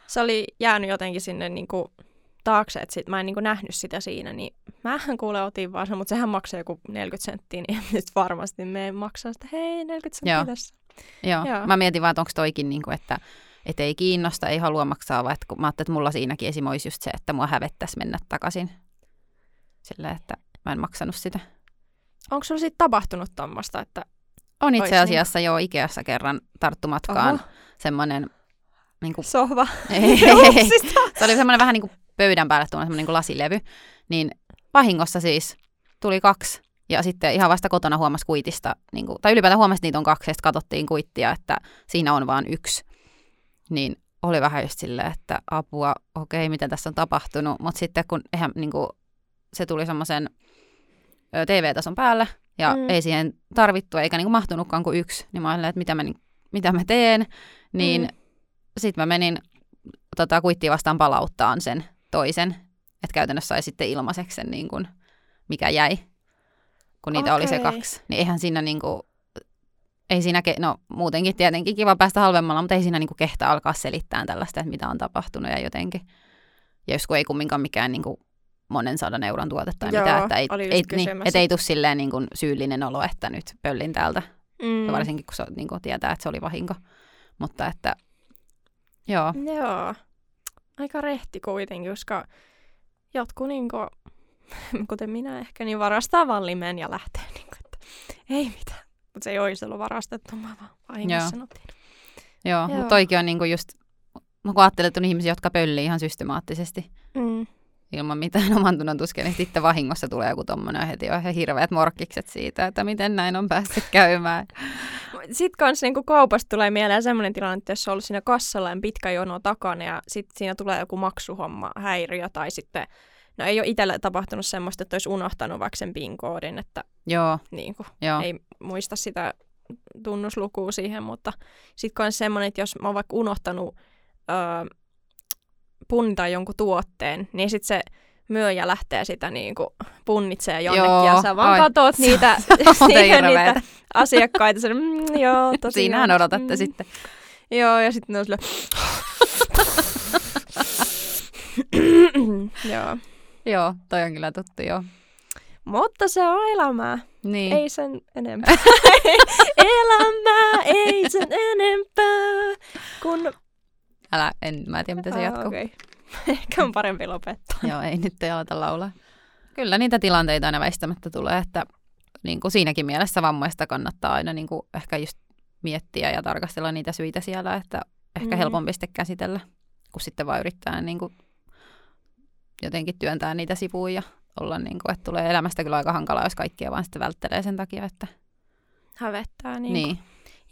se oli jäänyt jotenkin sinne niinku taakse, että sit mä en niinku nähnyt sitä siinä, niin mähän kuule otin vaan sen, mutta sehän maksaa joku 40 senttiä, niin nyt varmasti me maksaa sitä, hei 40 senttiä Joo. tässä. Joo. Joo. Mä mietin vaan, että onko toikin, niin kuin, että, että ei kiinnosta, ei halua maksaa, vaan että kun mä ajattelin, että mulla siinäkin esim. olisi just se, että mua hävettäisi mennä takaisin. Sillä, että mä en maksanut sitä. Onko sulla sitten tapahtunut tuommoista, että On itse asiassa jo Ikeassa kerran tarttumatkaan Oho. semmoinen, niin kuin, sohva *laughs* *laughs* ei, Upsista. se oli semmoinen vähän niin kuin pöydän päälle tuolla semmoinen niin kuin lasilevy, niin vahingossa siis tuli kaksi. Ja sitten ihan vasta kotona huomasi kuitista, niin kuin, tai ylipäätään huomasi, että niitä on kaksi, ja katsottiin kuittia, että siinä on vain yksi. Niin oli vähän just silleen, että apua, okei, mitä tässä on tapahtunut. Mutta sitten kun eihän, niin kuin, se tuli semmoisen TV-tason päälle, ja Mm. ei siihen tarvittu, eikä niin kuin mahtunutkaan kuin yksi, niin mä ajattelin, että mitä mä, niin- mitä mä teen. Niin mm. sitten mä menin tota, kuittiin vastaan palauttaan sen toisen, että käytännössä sai sitten ilmaiseksi sen, niin kuin, mikä jäi, kun niitä oli se kaksi. Niin eihän siinä niin kuin, ei siinä, ke- no muutenkin tietenkin kiva päästä halvemmalla, mutta ei siinä niin kuin kehtaa alkaa selittää tällaista, että mitä on tapahtunut ja jotenkin. Ja jos kun ei kumminkaan mikään niin kuin monen sadan euron tuote tai Joo, mitä, että ei, ei, niin, et ei tule silleen niin kuin syyllinen olo, että nyt pöllin täältä. Mm. Ja varsinkin kun se, niin kuin tietää, että se oli vahinko. Mutta että, joo, Joo. Aika rehti kuitenkin, koska jotkut, niinku, *laughs* kuten minä ehkä, niin varastaa vaan limen ja lähtee. Niinku, että ei mitään. Mutta se ei olisi ollut varastettu, mä vaan vahingossa Joo. otin. Joo, Joo. mutta toikin on niinku just, mä kun ajattelen, että on ihmisiä, jotka pöllii ihan systemaattisesti Mm. ilman mitään *laughs* oman tunnon tuskia, niin sitten vahingossa tulee joku tommonen heti jo ihan hirveät morkkikset siitä, että miten näin on päässyt *laughs* käymään. Sitten kanssa niin kaupasta tulee mieleen sellainen tilanne, että jos on ollut siinä kassalla ja pitkä jono takana ja sitten siinä tulee joku maksuhomma, häiriö tai sitten, no ei ole itselle tapahtunut semmoista, että olisi unohtanut vaikka sen PIN-koodin, että Joo, niin kuin, joo, ei muista sitä tunnuslukua siihen, mutta sitten myös semmoinen, että jos mä oon vaikka unohtanut öö, punnita jonkun tuotteen, niin sitten se myöjä lähtee sitä niin kuin punnitsee jonnekin Joo, ja sä vaan ai. katot niitä, *laughs* on *laughs* niitä, asiakkaita. Sä, mm, joo, *laughs* tosi Siinähän odotatte mm. sitten. Joo, ja sitten ne on silleen... *coughs* joo. Joo, toi on kyllä tuttu, joo. Mutta se on elämää. Niin. Ei sen enempää. *laughs* elämää, ei sen enempää. Kun... Älä, en, mä en tiedä, miten se jatkuu. Okay. *laughs* Ehkä on parempi lopettaa. Joo, ei nyt ei aleta laulaa. Kyllä niitä tilanteita aina väistämättä tulee, että niin kuin siinäkin mielessä vammaista kannattaa aina niin kuin ehkä just miettiä ja tarkastella niitä syitä siellä, että ehkä Mhm. helpompi sitten käsitellä, kun sitten vaan yrittää niin kuin jotenkin työntää niitä sivuun ja olla niin kuin, että tulee elämästä kyllä aika hankalaa, jos kaikkia vaan sitten välttelee sen takia, että Hävettää. Niin. niin.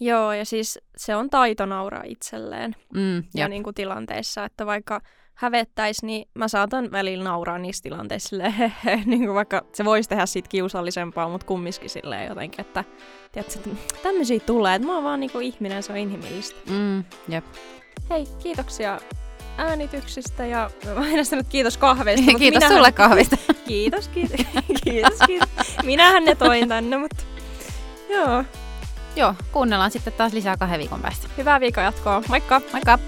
Joo, ja siis se on taito nauraa itselleen. Mm, ja niin kuin tilanteissa, että vaikka hävettäisi, niin mä saatan välillä nauraa niissä tilanteissa silleen, *laughs* niin kuin vaikka se voisi tehdä siitä kiusallisempaa, mutta kumminkin silleen jotenkin, että tiedätkö, että tämmöisiä tulee, että mä oon vaan niin kuin ihminen, se on inhimillistä. Mm, jep. Hei, kiitoksia äänityksistä ja mä en sanonut kiitos kahveista. *laughs* mutta Kiitos minähän- sulle kahvista. *laughs* Kiitos, kiitos, *laughs* kiitos, kiitos. Minähän ne toin tänne, mutta joo. Joo, kuunnellaan sitten taas lisää kahden viikon päästä. Hyvää viikon jatkoa. Moikka! Moikka!